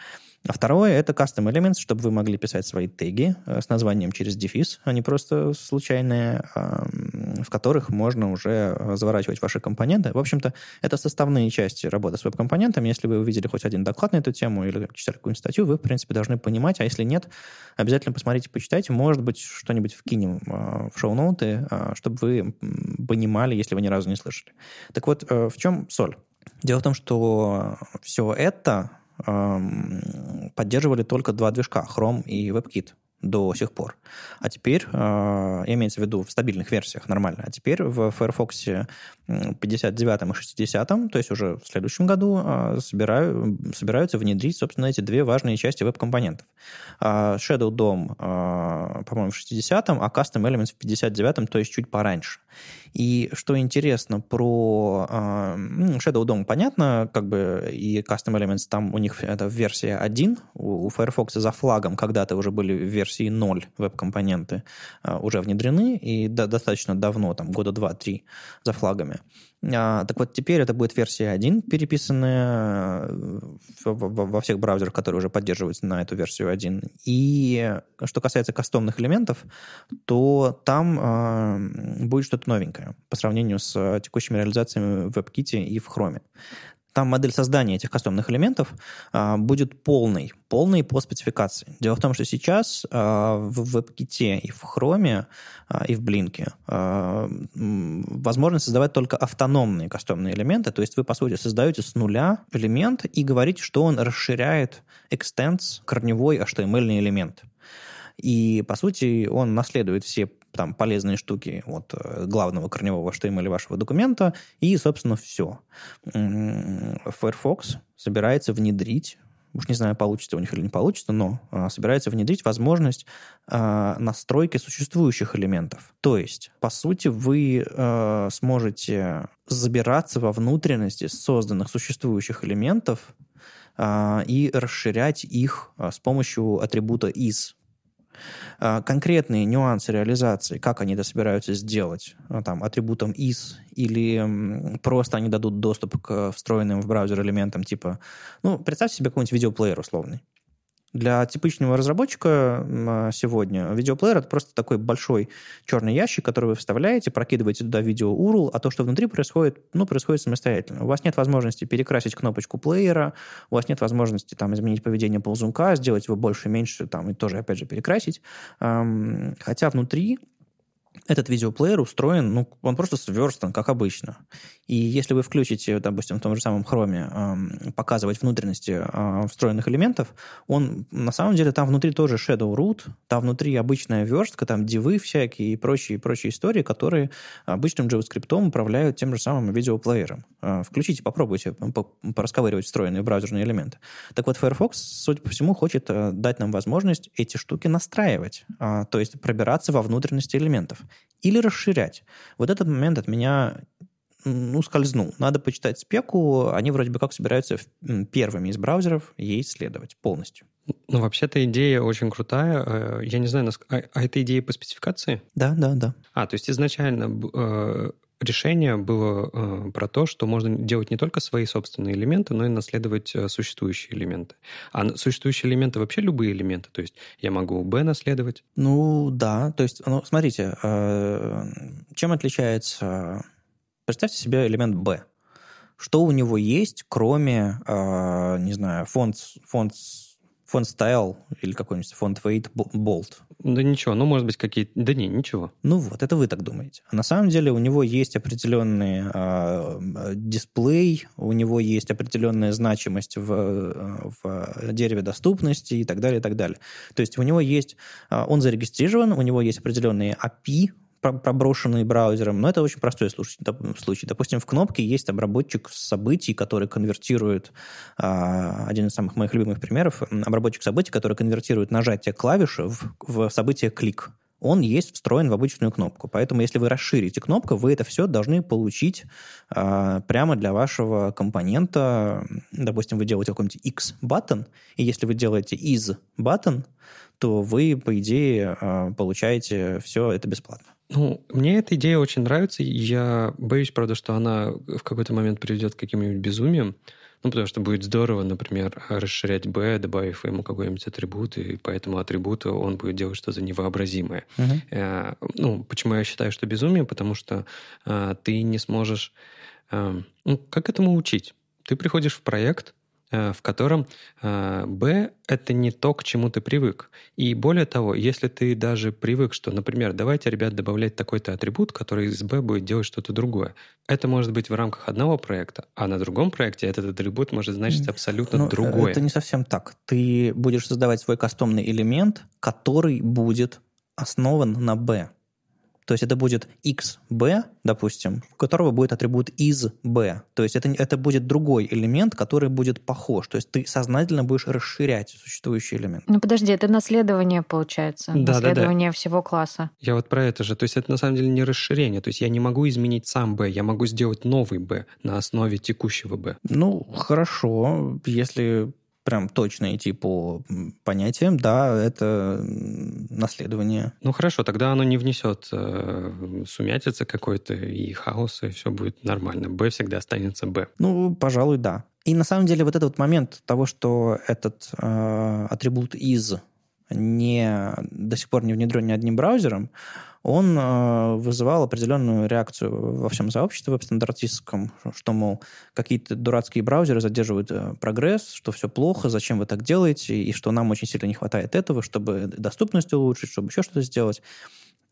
А второе — это custom elements, чтобы вы могли писать свои теги э, с названием через дефис, а не просто случайные, в которых можно уже заворачивать ваши компоненты. В общем-то, это составные части работы с веб-компонентами. Если вы увидели хоть один доклад на эту тему или читали какую-нибудь статью, вы, в принципе, должны понимать, а если нет, обязательно посмотрите, почитайте. Может быть, что-нибудь вкинем э, в шоу-ноуты, э, чтобы вы понимали, если вы ни разу не слышали. Так вот, в чем соль? Дело в том, что все это поддерживали только два движка, Chrome и WebKit до сих пор. А теперь, э, имеется в виду в стабильных версиях нормально, а теперь в Firefox 59 и 60, то есть уже в следующем году, э, собираю, собираются внедрить, собственно, эти две важные части веб-компонентов. Э, Shadow DOM, э, по-моему, в 60, а Custom Elements в 59, то есть чуть пораньше. И что интересно про Shadow DOM, понятно, как бы и Custom Elements, там у них это версия 1, у, у Firefox за флагом когда-то уже были в версии 0 веб-компоненты э, уже внедрены, и достаточно давно, там года 2-3 за флагами. А, так вот, теперь это будет версия 1, переписанная э, во всех браузерах, которые уже поддерживаются на эту версию 1. И что касается кастомных элементов, то там э, будет что-то новенькое по сравнению с текущими реализациями в WebKit и в Chrome там модель создания этих кастомных элементов а, будет полной, полной по спецификации. Дело в том, что сейчас а, в WebKit и в Chrome а, и в Blink а, возможно создавать только автономные кастомные элементы, то есть вы, по сути, создаете с нуля элемент и говорите, что он расширяет extends корневой HTML элемент. И, по сути, он наследует все там полезные штуки от э, главного корневого HTML вашего документа, и, собственно, все. Firefox собирается внедрить уж не знаю, получится у них или не получится, но а, собирается внедрить возможность а, настройки существующих элементов. То есть, по сути, вы а, сможете забираться во внутренности созданных существующих элементов и расширять их с помощью атрибута is. А, конкретные нюансы реализации, как они это собираются сделать, а, там, атрибутом is, или просто они дадут доступ к встроенным в браузер элементам, типа, ну, представьте себе какой-нибудь видеоплеер условный. Для типичного разработчика а, сегодня видеоплеер — это просто такой большой черный ящик, который вы вставляете, прокидываете туда видео URL, а то, что внутри происходит, ну, происходит самостоятельно. У вас нет возможности перекрасить кнопочку плеера, у вас нет возможности там изменить поведение ползунка, сделать его больше, меньше, там, и тоже, опять же, перекрасить. Хотя внутри этот видеоплеер устроен, ну, он просто сверстан, как обычно. И если вы включите, допустим, в том же самом Chrome э, показывать внутренности э, встроенных элементов, он на самом деле там внутри тоже shadow root, там внутри обычная верстка, там дивы всякие и прочие, прочие истории, которые обычным JavaScript управляют тем же самым видеоплеером. Э, включите, попробуйте порасковыривать встроенные браузерные элементы. Так вот, Firefox, судя по всему, хочет э, дать нам возможность эти штуки настраивать, э, то есть пробираться во внутренности элементов или расширять. Вот этот момент от меня ну, скользнул. Надо почитать спеку. Они вроде бы как собираются первыми из браузеров ей исследовать полностью. Ну, вообще-то идея очень крутая. Э, я не знаю, а, а это идея по спецификации? Да, да, да. А, то есть изначально э, решение было э, про то, что можно делать не только свои собственные элементы, но и наследовать э, существующие элементы. А существующие элементы вообще любые элементы, то есть я могу B наследовать? Ну да, то есть, ну, смотрите, э, чем отличается, представьте себе элемент B. Что у него есть, кроме, э, не знаю, фонд, фонд фонд style или какой-нибудь фонд weight bold. Да ничего, ну, может быть, какие-то... Да не, ничего. Ну вот, это вы так думаете. А на самом деле у него есть определенный э, дисплей, у него есть определенная значимость в, а, в дереве доступности и так далее, и так далее. То есть у него есть... Он зарегистрирован, у него есть определенные API, проброшенные браузером, но это очень простой случай. Допустим, в кнопке есть обработчик событий, который конвертирует, а, один из самых моих любимых примеров, обработчик событий, который конвертирует нажатие клавиши в, в событие клик. Он есть встроен в обычную кнопку. Поэтому, если вы расширите кнопку, вы это все должны получить а, прямо для вашего компонента. Допустим, вы делаете какой-нибудь x-button, и если вы делаете is-button, то вы, по идее, а, получаете все это бесплатно. Ну, мне эта идея очень нравится. Я боюсь, правда, что она в какой-то момент приведет к каким-нибудь безумиям. Ну, потому что будет здорово, например, расширять B, добавив ему какой-нибудь атрибут, и по этому атрибуту он будет делать что-то невообразимое. Uh-huh. Э, ну, почему я считаю, что безумие? Потому что э, ты не сможешь... Э, ну, как этому учить? Ты приходишь в проект, в котором э, Б — это не то, к чему ты привык. И более того, если ты даже привык, что, например, давайте, ребят, добавлять такой-то атрибут, который из Б будет делать что-то другое. Это может быть в рамках одного проекта, а на другом проекте этот атрибут может значить абсолютно Но ну, другое. Это не совсем так. Ты будешь создавать свой кастомный элемент, который будет основан на B. То есть это будет xb, допустим, у которого будет атрибут is b. То есть это, это будет другой элемент, который будет похож. То есть ты сознательно будешь расширять существующий элемент. Ну подожди, это наследование получается. Да, наследование да, да. всего класса. Я вот про это же. То есть это на самом деле не расширение. То есть я не могу изменить сам b, я могу сделать новый b на основе текущего b. Ну, хорошо. Если прям точно идти по понятиям, да, это наследование. Ну хорошо, тогда оно не внесет э, сумятицы какой-то и хаоса, и все будет нормально. Б всегда останется Б. Ну, пожалуй, да. И на самом деле вот этот вот момент того, что этот э, атрибут из не, до сих пор не внедрен ни одним браузером, он э, вызывал определенную реакцию во всем сообществе веб-стандартистском, что, мол, какие-то дурацкие браузеры задерживают э, прогресс, что все плохо, зачем вы так делаете, и что нам очень сильно не хватает этого, чтобы доступность улучшить, чтобы еще что-то сделать.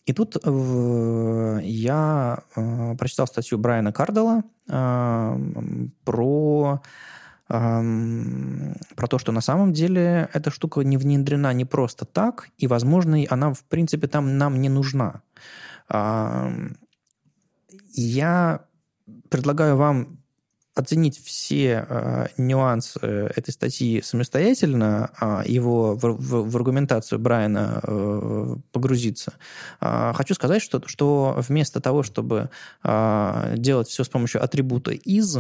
И тут э, я э, прочитал статью Брайана Кардела э, про про то, что на самом деле эта штука не внедрена не просто так, и, возможно, она, в принципе, там нам не нужна. Я предлагаю вам оценить все э, нюансы этой статьи самостоятельно, э, его в, в, в аргументацию Брайана э, погрузиться, э, хочу сказать, что, что вместо того, чтобы э, делать все с помощью атрибута из,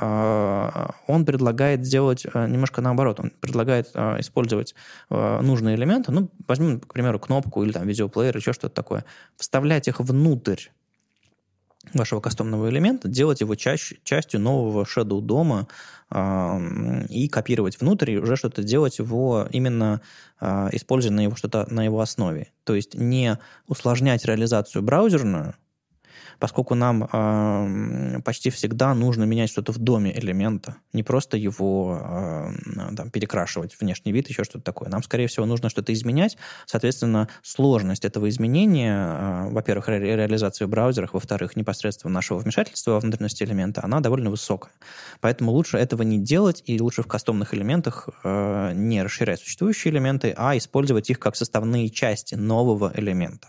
он предлагает сделать немножко наоборот. Он предлагает использовать нужные элементы, ну, возьмем, к примеру, кнопку или там видеоплеер, еще что-то такое, вставлять их внутрь вашего кастомного элемента, делать его чаще, частью нового Shadow дома э, и копировать внутрь, и уже что-то делать его именно э, используя на его что-то на его основе. То есть не усложнять реализацию браузерную, поскольку нам э, почти всегда нужно менять что-то в доме элемента, не просто его э, там, перекрашивать внешний вид, еще что-то такое. Нам, скорее всего, нужно что-то изменять. Соответственно, сложность этого изменения, э, во-первых, ре- реализации в браузерах, во-вторых, непосредственно нашего вмешательства во внутренности элемента, она довольно высокая. Поэтому лучше этого не делать, и лучше в кастомных элементах э, не расширять существующие элементы, а использовать их как составные части нового элемента.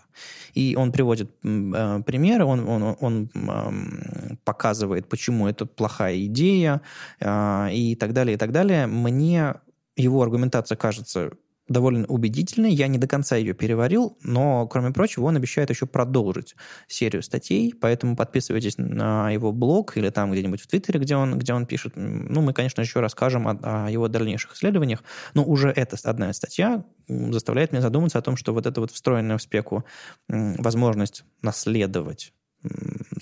И он приводит э, примеры, он, он, он показывает, почему это плохая идея э, и так далее, и так далее. Мне его аргументация кажется довольно убедительной. Я не до конца ее переварил, но, кроме прочего, он обещает еще продолжить серию статей, поэтому подписывайтесь на его блог или там где-нибудь в Твиттере, где он, где он пишет. Ну, мы, конечно, еще расскажем о, о его дальнейших исследованиях, но уже эта одна статья заставляет меня задуматься о том, что вот эта вот встроенная в спеку возможность наследовать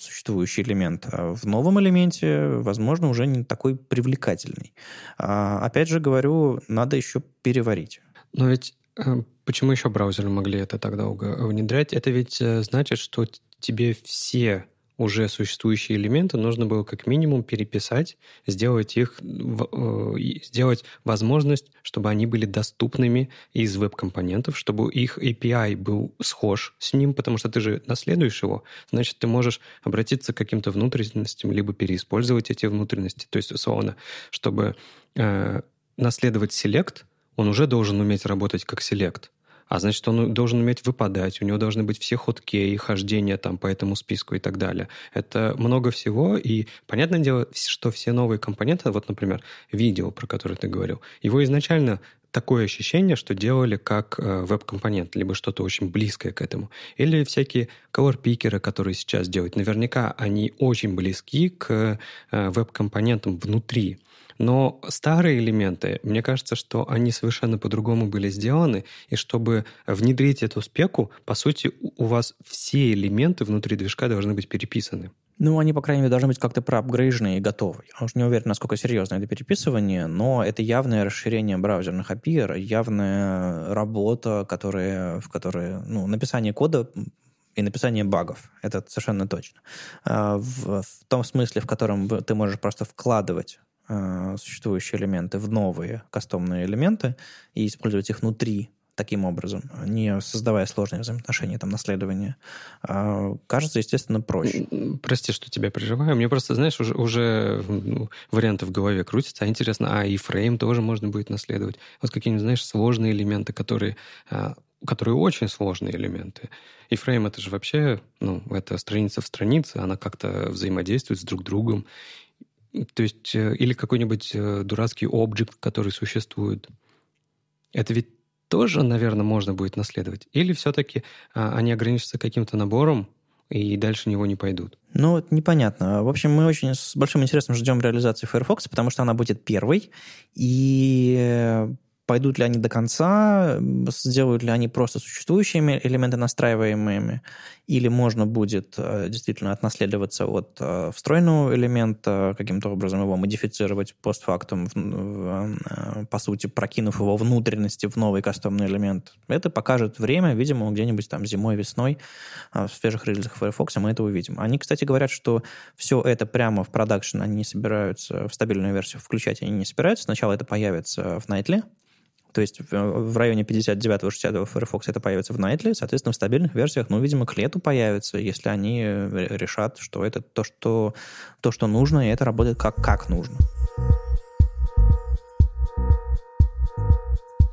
существующий элемент а в новом элементе, возможно, уже не такой привлекательный. А, опять же говорю, надо еще переварить. Но ведь э, почему еще браузеры могли это так долго внедрять? Это ведь э, значит, что тебе все уже существующие элементы нужно было как минимум переписать, сделать их, э, сделать возможность, чтобы они были доступными из веб-компонентов, чтобы их API был схож с ним, потому что ты же наследуешь его, значит, ты можешь обратиться к каким-то внутренностям, либо переиспользовать эти внутренности, то есть, условно, чтобы э, наследовать select, он уже должен уметь работать как селект. А значит, он должен уметь выпадать, у него должны быть все ходкеи, хождения там по этому списку и так далее. Это много всего, и понятное дело, что все новые компоненты, вот, например, видео, про которое ты говорил, его изначально такое ощущение, что делали как э, веб-компонент, либо что-то очень близкое к этому. Или всякие color-пикеры, которые сейчас делают. Наверняка они очень близки к э, веб-компонентам внутри. Но старые элементы, мне кажется, что они совершенно по-другому были сделаны, и чтобы внедрить эту спеку, по сути, у вас все элементы внутри движка должны быть переписаны. Ну, они, по крайней мере, должны быть как-то проапгрейжены и готовы. Я уже не уверен, насколько серьезно это переписывание, но это явное расширение браузерных API, явная работа, которая, в которой, ну, написание кода и написание багов. Это совершенно точно. А, в, в том смысле, в котором ты можешь просто вкладывать э, существующие элементы в новые кастомные элементы и использовать их внутри таким образом, не создавая сложные взаимоотношения, там, наследования, э, кажется, естественно, проще. Прости, что тебя прерываю. Мне просто, знаешь, уже, уже ну, варианты в голове крутятся. А интересно, а и фрейм тоже можно будет наследовать? Вот какие-нибудь, знаешь, сложные элементы, которые э, которые очень сложные элементы. И фрейм это же вообще, ну, это страница в странице, она как-то взаимодействует с друг другом. То есть, э, или какой-нибудь э, дурацкий объект, который существует. Это ведь тоже, наверное, можно будет наследовать. Или все-таки а, они ограничатся каким-то набором, и дальше него не пойдут. Ну, это непонятно. В общем, мы очень с большим интересом ждем реализации Firefox, потому что она будет первой, и э, пойдут ли они до конца, сделают ли они просто существующими элементы настраиваемыми, или можно будет э, действительно отнаследоваться от э, встроенного элемента, каким-то образом его модифицировать постфактум, э, по сути, прокинув его внутренности в новый кастомный элемент. Это покажет время, видимо, где-нибудь там зимой, весной в свежих релизах Firefox мы это увидим. Они, кстати, говорят, что все это прямо в продакшн они не собираются, в стабильную версию включать они не собираются. Сначала это появится в Nightly, то есть в районе 59-60 Firefox это появится в Nightly, соответственно, в стабильных версиях, ну, видимо, к лету появится, если они э, решат, что это то, что, то, что нужно, и это работает как, как нужно.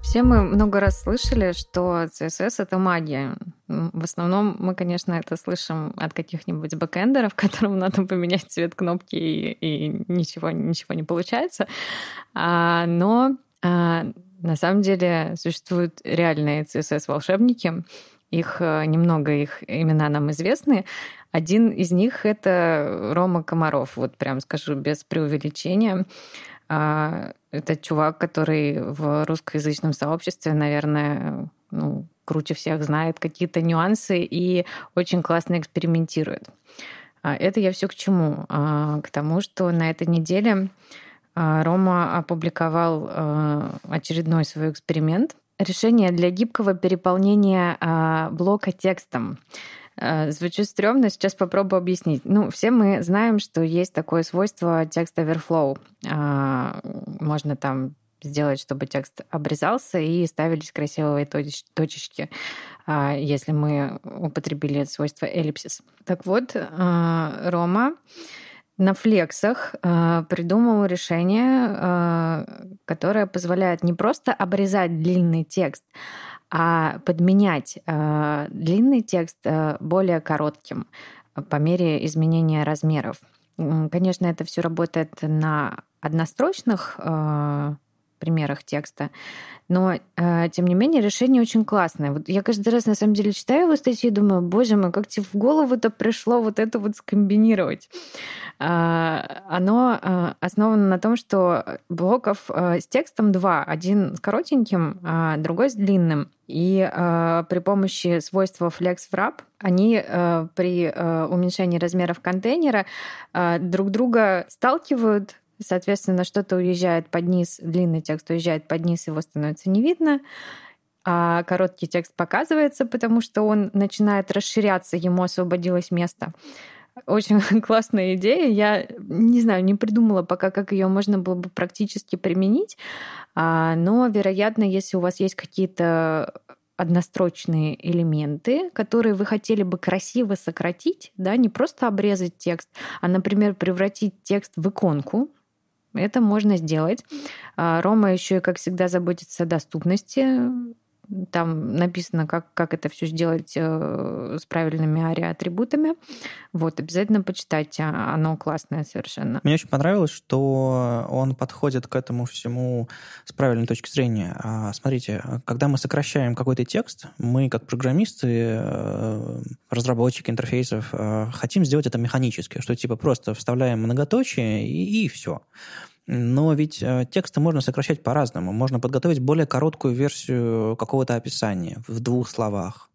Все мы много раз слышали, что CSS — это магия. В основном мы, конечно, это слышим от каких-нибудь бэкэндеров, которым надо поменять цвет кнопки, и, и ничего, ничего не получается. А, но а, на самом деле существуют реальные CSS-волшебники. Их э, немного, их имена нам известны. Один из них — это Рома Комаров. Вот прям скажу без преувеличения. А, это чувак, который в русскоязычном сообществе, наверное, ну, круче всех знает какие-то нюансы и очень классно экспериментирует. А, это я все к чему? А, к тому, что на этой неделе Рома опубликовал очередной свой эксперимент. Решение для гибкого переполнения блока текстом. Э, звучит стрёмно, сейчас попробую объяснить. Ну, все мы знаем, что есть такое свойство текст overflow. А, можно там сделать, чтобы текст обрезался и ставились красивые точечки, а, если мы употребили свойство эллипсис. Так вот, э, Рома на флексах э, придумал решение, которое позволяет не просто обрезать длинный текст, а подменять э, длинный текст э, более коротким по мере изменения размеров. Конечно, это все работает на однострочных э, примерах текста, но, э, тем не менее, решение очень классное. Вот я каждый раз, на самом деле, читаю его статьи и думаю, боже мой, как тебе в голову-то пришло вот это вот скомбинировать? Э, оно э, основано на том, что блоков э, с текстом два. Один с коротеньким, а другой с длинным. И э, при помощи свойства FlexWrap они э, при э, уменьшении размеров контейнера э, друг друга сталкивают Соответственно, что-то уезжает под низ, длинный текст уезжает под низ, его становится не видно, а короткий текст показывается, потому что он начинает расширяться, ему освободилось место. Очень классная идея. Я не знаю, не придумала пока, как ее можно было бы практически применить, а, но, вероятно, если у вас есть какие-то однострочные элементы, которые вы хотели бы красиво сократить, да, не просто обрезать текст, а, например, превратить текст в иконку, это можно сделать. А, Рома еще и, как всегда, заботится о доступности. Там написано, как, как это все сделать э, с правильными ари-атрибутами. Вот, обязательно почитайте, а, оно классное совершенно. Мне очень понравилось, что он подходит к этому всему с правильной точки зрения. А, смотрите, когда мы сокращаем какой-то текст, мы, как программисты, э, разработчики интерфейсов, э, хотим сделать это механически, что типа просто вставляем многоточие и, и все. Но ведь э, тексты можно сокращать по-разному. Можно подготовить более короткую версию какого-то описания в двух словах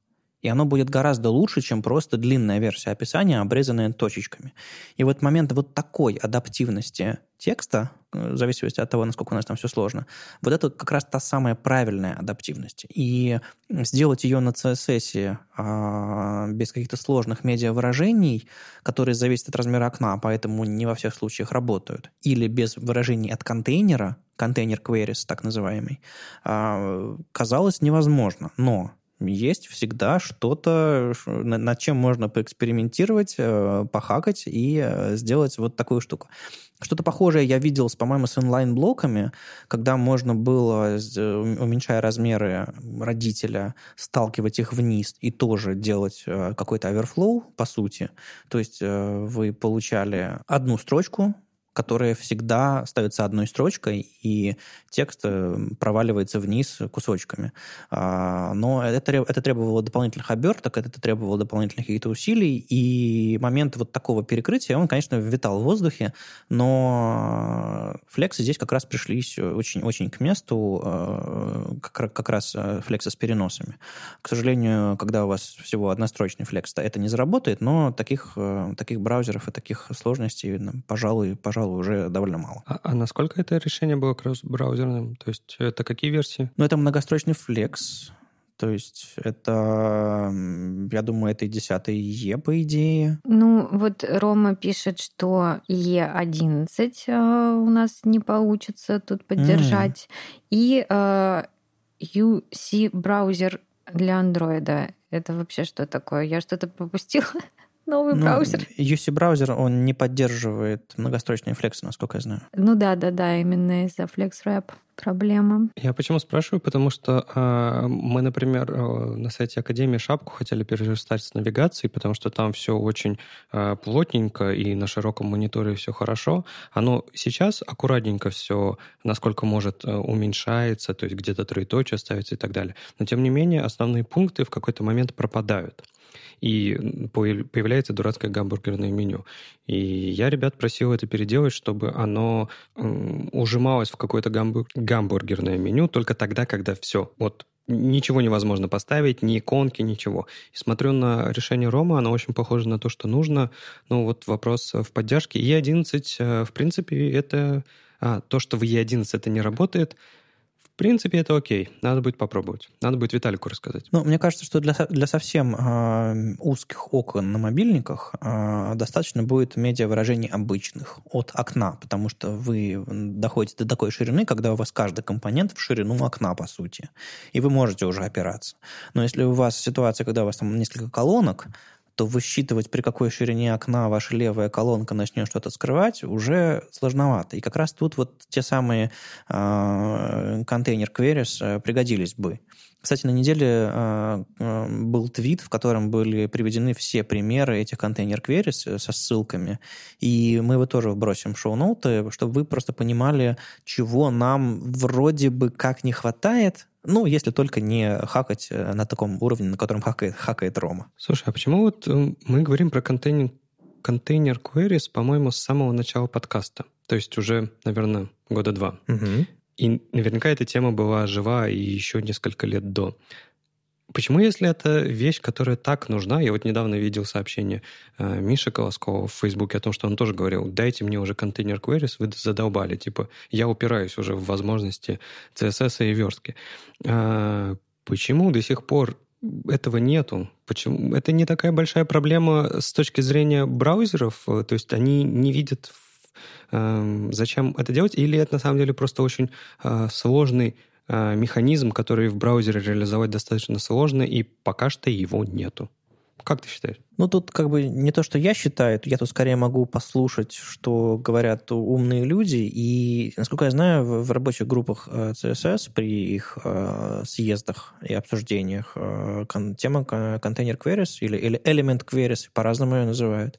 и оно будет гораздо лучше, чем просто длинная версия описания, обрезанная точечками. И вот момент вот такой адаптивности текста, в зависимости от того, насколько у нас там все сложно, вот это как раз та самая правильная адаптивность. И сделать ее на CSS а, без каких-то сложных медиавыражений, которые зависят от размера окна, поэтому не во всех случаях работают, или без выражений от контейнера, контейнер queries так называемый, а, казалось невозможно. Но есть всегда что-то, над чем можно поэкспериментировать, э, похакать и э, сделать вот такую штуку. Что-то похожее я видел, по-моему, с онлайн-блоками, когда можно было, уменьшая размеры родителя, сталкивать их вниз и тоже делать э, какой-то оверфлоу, по сути. То есть вы получали одну строчку, которая всегда ставится одной строчкой, и текст э, проваливается вниз кусочками. А, но это, это требовало дополнительных оберток, это требовало дополнительных каких-то усилий, и момент вот такого перекрытия, он, конечно, витал в воздухе, но флексы здесь как раз пришлись очень-очень к месту, э, как, раз э, флексы с переносами. К сожалению, когда у вас всего однострочный флекс, это не заработает, но таких, таких браузеров и таких сложностей, пожалуй, пожалуй, пожалуй, уже довольно мало. А, а насколько это решение было кросс-браузерным? То есть это какие версии? Ну, это многострочный флекс. То есть это, я думаю, это и 10 Е, по идее. Ну, вот Рома пишет, что Е11 э, у нас не получится тут поддержать. Mm. И э, UC-браузер для андроида. Это вообще что такое? Я что-то пропустила? новый ну, браузер. UC браузер, он не поддерживает многострочные флексы, насколько я знаю. Ну да, да, да, именно из-за FlexWrap. проблема. Я почему спрашиваю? Потому что э, мы, например, э, на сайте Академии шапку хотели перерастать с навигацией, потому что там все очень э, плотненько и на широком мониторе все хорошо. Оно сейчас аккуратненько все, насколько может, э, уменьшается, то есть где-то троеточие ставится и так далее. Но, тем не менее, основные пункты в какой-то момент пропадают и появляется дурацкое гамбургерное меню. И я ребят просил это переделать, чтобы оно ужималось в какое-то гамбур... гамбургерное меню только тогда, когда все, вот ничего невозможно поставить, ни иконки, ничего. И смотрю на решение Рома, оно очень похоже на то, что нужно. Ну вот вопрос в поддержке. E11, э, в принципе, это... А, то, что в E11 это не работает, в принципе, это окей. Надо будет попробовать. Надо будет Виталику рассказать. Ну, мне кажется, что для, для совсем э, узких окон на мобильниках э, достаточно будет медиавыражений обычных от окна, потому что вы доходите до такой ширины, когда у вас каждый компонент в ширину окна, по сути. И вы можете уже опираться. Но если у вас ситуация, когда у вас там несколько колонок, то высчитывать, при какой ширине окна ваша левая колонка начнет что-то скрывать, уже сложновато. И как раз тут вот те самые э, контейнер queries э, пригодились бы. Кстати, на неделе э, э, был твит, в котором были приведены все примеры этих контейнер queries со ссылками, и мы его тоже бросим в шоу-ноуты, чтобы вы просто понимали, чего нам вроде бы как не хватает, ну, если только не хакать э, на таком уровне, на котором хакает, хакает Рома. Слушай, а почему вот э, мы говорим про контейнер, контейнер queries, по-моему, с самого начала подкаста? То есть уже, наверное, года два. Угу. И наверняка эта тема была жива и еще несколько лет до. Почему, если это вещь, которая так нужна, я вот недавно видел сообщение э, Миши Колоскова в Фейсбуке о том, что он тоже говорил, дайте мне уже контейнер queries, вы задолбали, типа, я упираюсь уже в возможности CSS и верстки. Э, почему до сих пор этого нету? Почему? Это не такая большая проблема с точки зрения браузеров, то есть они не видят, э, зачем это делать, или это на самом деле просто очень э, сложный Э, механизм, который в браузере реализовать достаточно сложно, и пока что его нету. Как ты считаешь? Ну, тут как бы не то, что я считаю, я тут скорее могу послушать, что говорят умные люди. И, насколько я знаю, в, в рабочих группах CSS при их э, съездах и обсуждениях э, кон, тема контейнер queries или, или element queries, по-разному ее называют,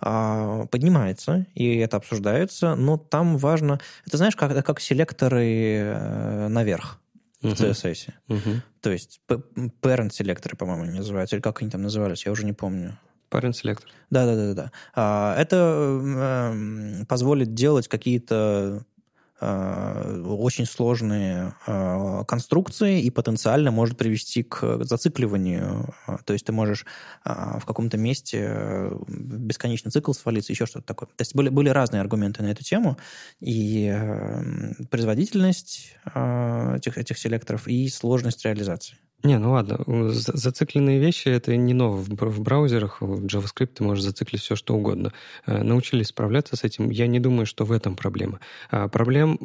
э, поднимается, и это обсуждается, но там важно... Это знаешь, как, как селекторы э, наверх в CSS. Uh-huh. То есть parent селекторы, по-моему, называются, или как они там назывались, я уже не помню. Parent селектор. Да, да, да, да. А, это э, позволит делать какие-то очень сложные э, конструкции и потенциально может привести к зацикливанию. То есть ты можешь э, в каком-то месте бесконечный цикл свалиться, еще что-то такое. То есть были, были разные аргументы на эту тему, и производительность этих, этих селекторов, и сложность реализации. Не, ну ладно, зацикленные вещи это не ново в браузерах, в JavaScript ты можешь зациклить все, что угодно. Э, научились справляться с этим. Я не думаю, что в этом проблема. А, проблем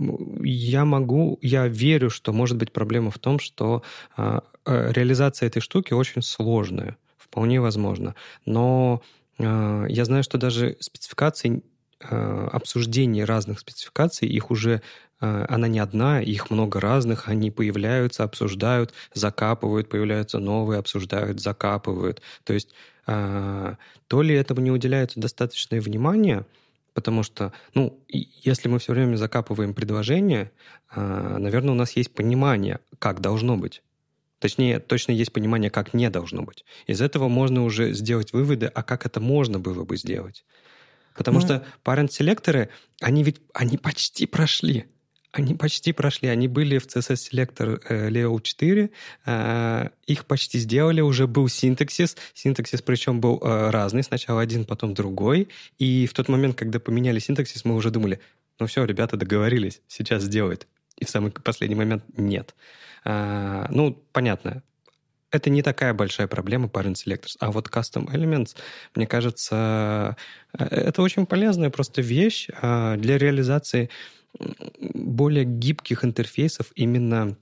я могу, я верю, что может быть проблема в том, что а, э, реализация этой штуки очень сложная. Вполне возможно. Но а, я знаю, что даже спецификации обсуждение разных спецификаций, их уже Э, она не одна, их много разных, они появляются, обсуждают, закапывают, появляются новые, обсуждают, закапывают. То есть э, то ли этому не уделяется достаточное внимание, потому что, ну, если мы все время закапываем предложение, э, наверное, у нас есть понимание, как должно быть. Точнее, точно есть понимание, как не должно быть. Из этого можно уже сделать выводы, а как это можно было бы сделать. Потому ну, что parent-селекторы, они ведь, они почти прошли. Они почти прошли. Они были в CSS Selector э, Leo 4. Э, их почти сделали. Уже был синтаксис. Синтаксис причем был э, разный. Сначала один, потом другой. И в тот момент, когда поменяли синтаксис, мы уже думали, ну все, ребята договорились, сейчас сделают. И в самый последний момент нет. Ну, понятно, это не такая большая проблема Parent Selectors. А вот Custom Elements, мне кажется, это очень полезная просто вещь для реализации более гибких интерфейсов именно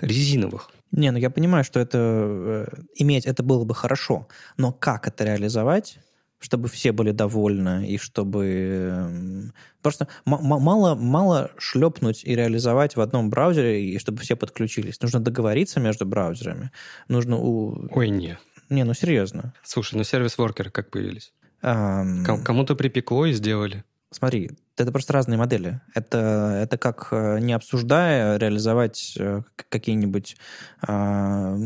резиновых. Не, ну я понимаю, что это э, иметь это было бы хорошо, но как это реализовать, чтобы все были довольны, и чтобы... Эм, просто мало, мало шлепнуть и реализовать в одном браузере, и чтобы все подключились. Нужно договориться между браузерами. Нужно у... Ой, нет. Не, ну серьезно. Слушай, ну сервис-воркеры как появились? Um... Кому-то припекло и сделали. Смотри, это просто разные модели. Это, это как, э, не обсуждая, реализовать э, какие-нибудь а,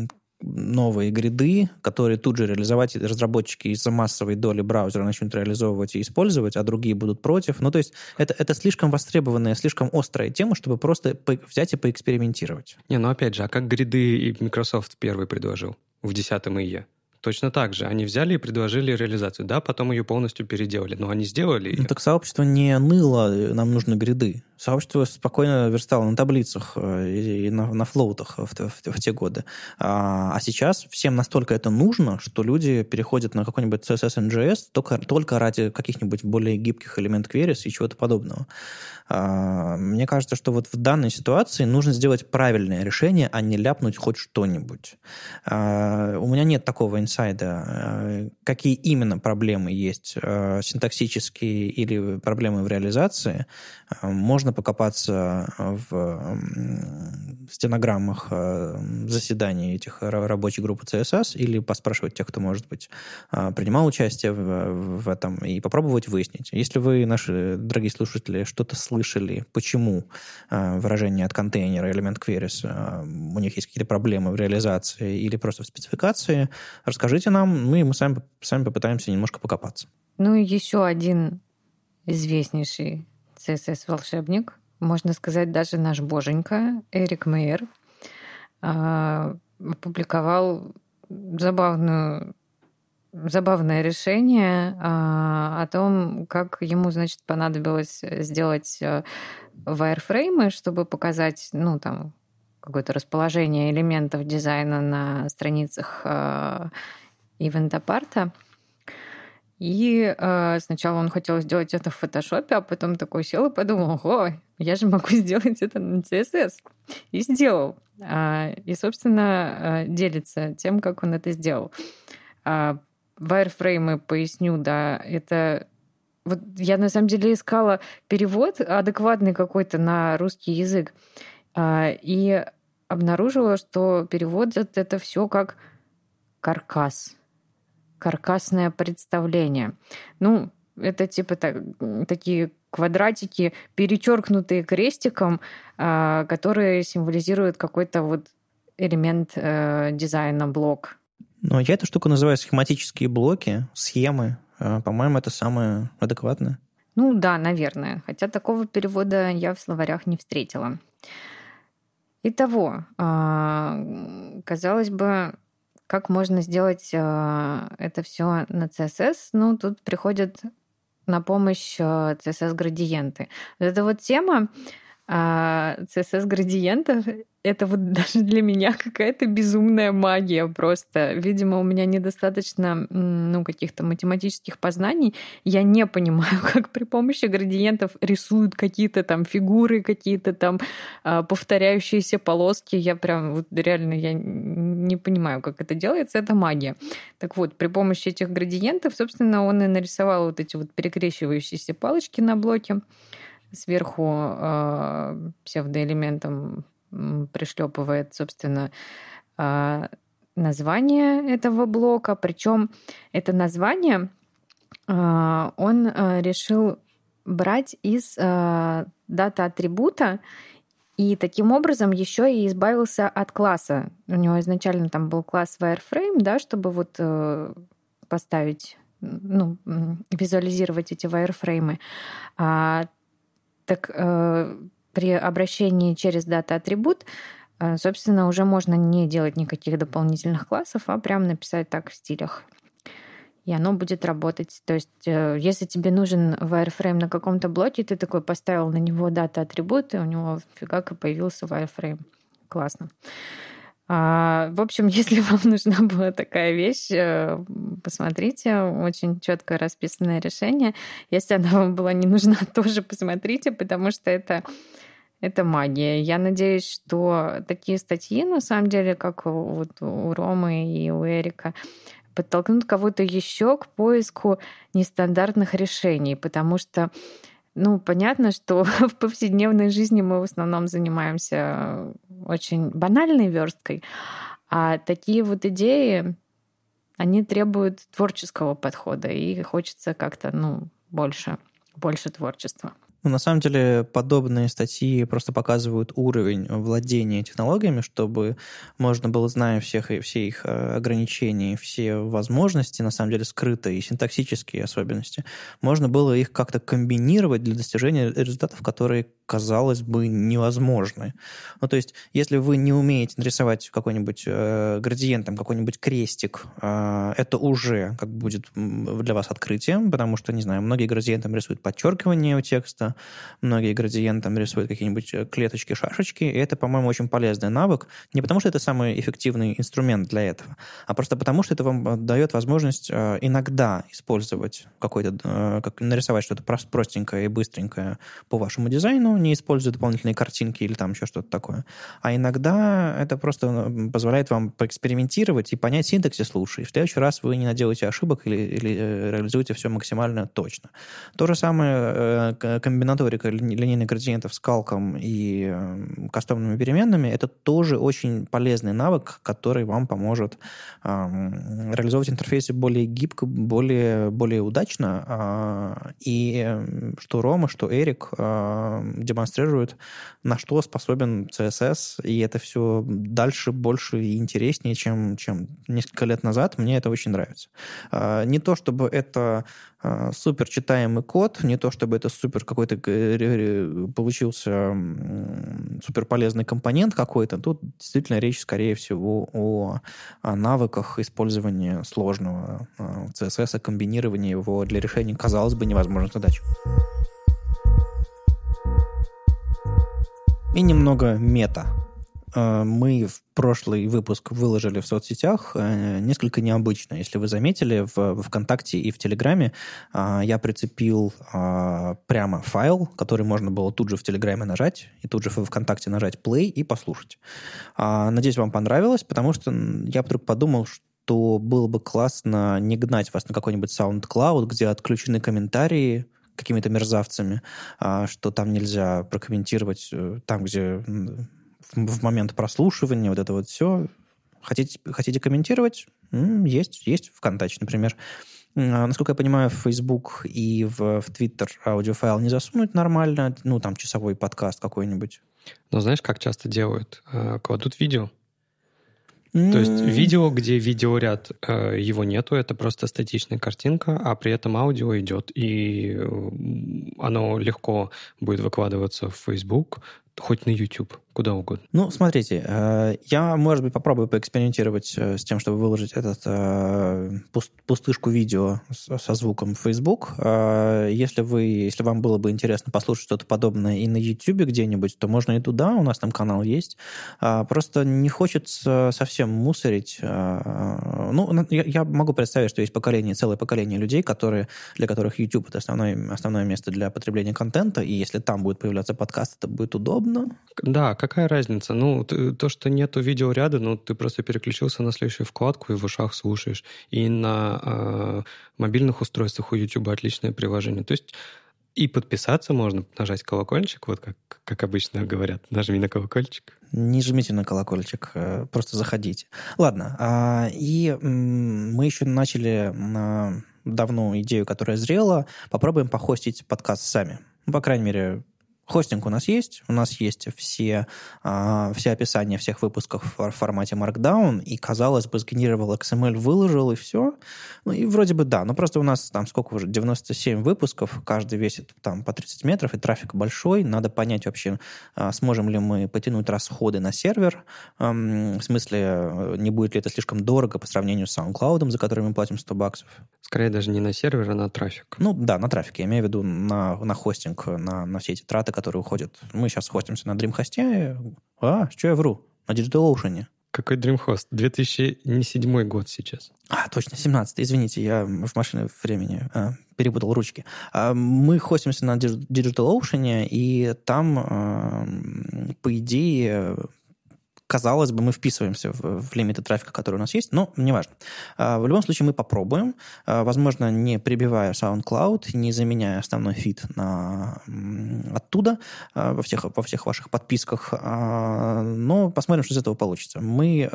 новые гриды, которые тут же реализовать разработчики из-за массовой доли браузера начнут реализовывать и использовать, а другие будут против. Ну, то есть это, это слишком востребованная, слишком острая тема, чтобы просто взять и поэкспериментировать. Не, ну опять же, а как гриды Microsoft первый предложил в 10 ИЕ? Точно так же. Они взяли и предложили реализацию. Да, потом ее полностью переделали. Но они сделали ее. Ну, так сообщество не ныло, нам нужны гриды. Сообщество спокойно верстало на таблицах э, и на, на флоутах в, в, в те годы. А, а сейчас всем настолько это нужно, что люди переходят на какой-нибудь CSS NGS только, только ради каких-нибудь более гибких элемент queries и чего-то подобного. А, мне кажется, что вот в данной ситуации нужно сделать правильное решение, а не ляпнуть хоть что-нибудь. А, у меня нет такого инсайда, а, какие именно проблемы есть синтаксические или проблемы в реализации. Можно покопаться в стенограммах заседаний этих рабочих групп CSS или поспрашивать тех, кто, может быть, принимал участие в этом, и попробовать выяснить. Если вы, наши дорогие слушатели, что-то слышали почему э, выражение от контейнера элемент queries, э, у них есть какие-то проблемы в реализации или просто в спецификации, расскажите нам, ну и мы сами, сами попытаемся немножко покопаться. Ну и еще один известнейший CSS-волшебник, можно сказать, даже наш боженька Эрик Мейер, э, опубликовал забавную забавное решение а, о том, как ему, значит, понадобилось сделать э, вайрфреймы, чтобы показать, ну, там, какое-то расположение элементов дизайна на страницах э, ивент-апарта. И э, сначала он хотел сделать это в фотошопе, а потом такой сел и подумал, ого, я же могу сделать это на CSS. И сделал. Э, и, собственно, э, делится тем, как он это сделал. А Вайрфреймы, поясню, да, это вот я на самом деле искала перевод адекватный какой-то на русский язык и обнаружила, что переводят это все как каркас, каркасное представление. Ну, это типа так, такие квадратики, перечеркнутые крестиком, а, которые символизируют какой-то вот элемент э, дизайна, блок. Ну, я эту штуку называю схематические блоки, схемы. А, по-моему, это самое адекватное. Ну да, наверное. Хотя такого перевода я в словарях не встретила. Итого, а, казалось бы, как можно сделать а, это все на CSS? Ну, тут приходят на помощь CSS-градиенты. Вот эта вот тема CSS-градиентов это вот даже для меня какая-то безумная магия просто. Видимо, у меня недостаточно ну, каких-то математических познаний. Я не понимаю, как при помощи градиентов рисуют какие-то там фигуры, какие-то там а, повторяющиеся полоски. Я прям вот реально я не понимаю, как это делается. Это магия. Так вот, при помощи этих градиентов, собственно, он и нарисовал вот эти вот перекрещивающиеся палочки на блоке сверху э, псевдоэлементом пришлепывает, собственно, а, название этого блока. Причем это название а, он а, решил брать из дата атрибута и таким образом еще и избавился от класса. У него изначально там был класс wireframe, да, чтобы вот э, поставить, ну, визуализировать эти wireframe. А, так э, при обращении через дата-атрибут, э, собственно, уже можно не делать никаких дополнительных классов, а прям написать так в стилях. И оно будет работать. То есть, э, если тебе нужен wireframe на каком-то блоке, ты такой поставил на него дата-атрибут, и у него фигак и появился wireframe. Классно. А, в общем, если вам нужна была такая вещь, э, посмотрите, очень четко расписанное решение. Если она вам была не нужна, тоже посмотрите, потому что это это магия. Я надеюсь, что такие статьи, на самом деле, как вот у Ромы и у Эрика, подтолкнут кого-то еще к поиску нестандартных решений, потому что ну, понятно, что в повседневной жизни мы в основном занимаемся очень банальной версткой, а такие вот идеи, они требуют творческого подхода, и хочется как-то, ну, больше, больше творчества. Ну, на самом деле, подобные статьи просто показывают уровень владения технологиями, чтобы можно было, зная всех, все их э, ограничения, все возможности, на самом деле, скрытые, и синтаксические особенности, можно было их как-то комбинировать для достижения результатов, которые казалось бы, невозможны. Ну, то есть, если вы не умеете нарисовать какой-нибудь э, градиент, там, какой-нибудь крестик, э, это уже как будет для вас открытием, потому что, не знаю, многие градиентом рисуют подчеркивание у текста, многие градиентом рисуют какие-нибудь э, клеточки, шашечки, и это, по-моему, очень полезный навык, не потому что это самый эффективный инструмент для этого, а просто потому что это вам э, дает возможность э, иногда использовать какой-то, как, нарисовать что-то простенькое и быстренькое по вашему дизайну, не используя дополнительные картинки или там еще что-то такое. А иногда это просто позволяет вам поэкспериментировать и понять синтаксис лучше. И в следующий раз вы не наделаете ошибок или, или реализуете все максимально точно. То же самое э, комбинаторика линейных градиентов с калком и э, кастомными переменными, это тоже очень полезный навык, который вам поможет реализовывать интерфейсы более гибко, более, более удачно. Э, и что Рома, что Эрик демонстрирует, на что способен CSS, и это все дальше, больше и интереснее, чем, чем несколько лет назад. Мне это очень нравится. А, не то, чтобы это супер читаемый код, не то, чтобы это супер какой-то получился супер полезный компонент какой-то. Тут действительно речь, скорее всего, о, о навыках использования сложного CSS, комбинирования его для решения, казалось бы, невозможных задач. И немного мета. Э, мы в прошлый выпуск выложили в соцсетях э, несколько необычно. Если вы заметили, в ВКонтакте и в Телеграме э, я прицепил прямо файл, который можно было тут же в Телеграме нажать, и тут же в ВКонтакте нажать play и послушать. Надеюсь, вам понравилось, потому что я вдруг подумал, что то было бы классно не гнать вас на какой-нибудь SoundCloud, где отключены комментарии, какими-то мерзавцами, что там нельзя прокомментировать там, где в момент прослушивания, вот это вот все. Хотите, хотите комментировать? Есть, есть ВКонтакте, например. А, насколько я понимаю, в Facebook и в, в Twitter аудиофайл не засунуть нормально, ну, там, часовой подкаст какой-нибудь. Но знаешь, как часто делают? Э, кладут видео, то есть видео, где видеоряд, э, его нету, это просто статичная картинка, а при этом аудио идет, и оно легко будет выкладываться в Facebook, хоть на YouTube, куда угодно. Ну, смотрите, э, я, может быть, попробую поэкспериментировать э, с тем, чтобы выложить этот э, пустышку видео со звуком в Facebook. Если вы, если вам было бы интересно послушать что-то подобное и на YouTube где-нибудь, то можно и туда, у нас там канал есть. Просто не хочется совсем мусорить. Ну, я могу представить, что есть поколение, целое поколение людей, которые, для которых YouTube это основное, основное место для потребления контента, и если там будет появляться подкаст, это будет удобно удобно. Да, какая разница? Ну, то, что нету видеоряда, ну, ты просто переключился на следующую вкладку и в ушах слушаешь. И на э, мобильных устройствах у YouTube отличное приложение. То есть и подписаться можно, нажать колокольчик, вот как, как обычно говорят. Нажми на колокольчик. Не жмите на колокольчик, э, просто заходите. Ладно, а, и мы еще начали на давно идею, которая зрела, попробуем похостить подкаст сами. Ну, по крайней мере, Хостинг у нас есть, у нас есть все, э, все описания всех выпусков в формате Markdown, и, казалось бы, сгенерировал XML, выложил, и все. Ну, и вроде бы да, но просто у нас там сколько уже, 97 выпусков, каждый весит там по 30 метров, и трафик большой, надо понять вообще, э, сможем ли мы потянуть расходы на сервер, э, в смысле, э, не будет ли это слишком дорого по сравнению с SoundCloud, за который мы платим 100 баксов. Скорее даже не на сервер, а на трафик. Ну да, на трафик, я имею в виду на, на хостинг, на, на все эти траты, которые уходят. Мы сейчас хостимся на Dreamhost. А, что я вру? На DigitalOcean. Какой Dreamhost? 2007 год сейчас. А, точно, 17 Извините, я в машине времени а, перепутал ручки. А, мы хостимся на DigitalOcean, и там, а, по идее, казалось бы, мы вписываемся в, в лимиты трафика, которые у нас есть, но неважно. А, в любом случае мы попробуем, а, возможно, не прибивая SoundCloud, не заменяя основной фид на, оттуда а, во всех, во всех ваших подписках, но посмотрим, что из этого получится. Мы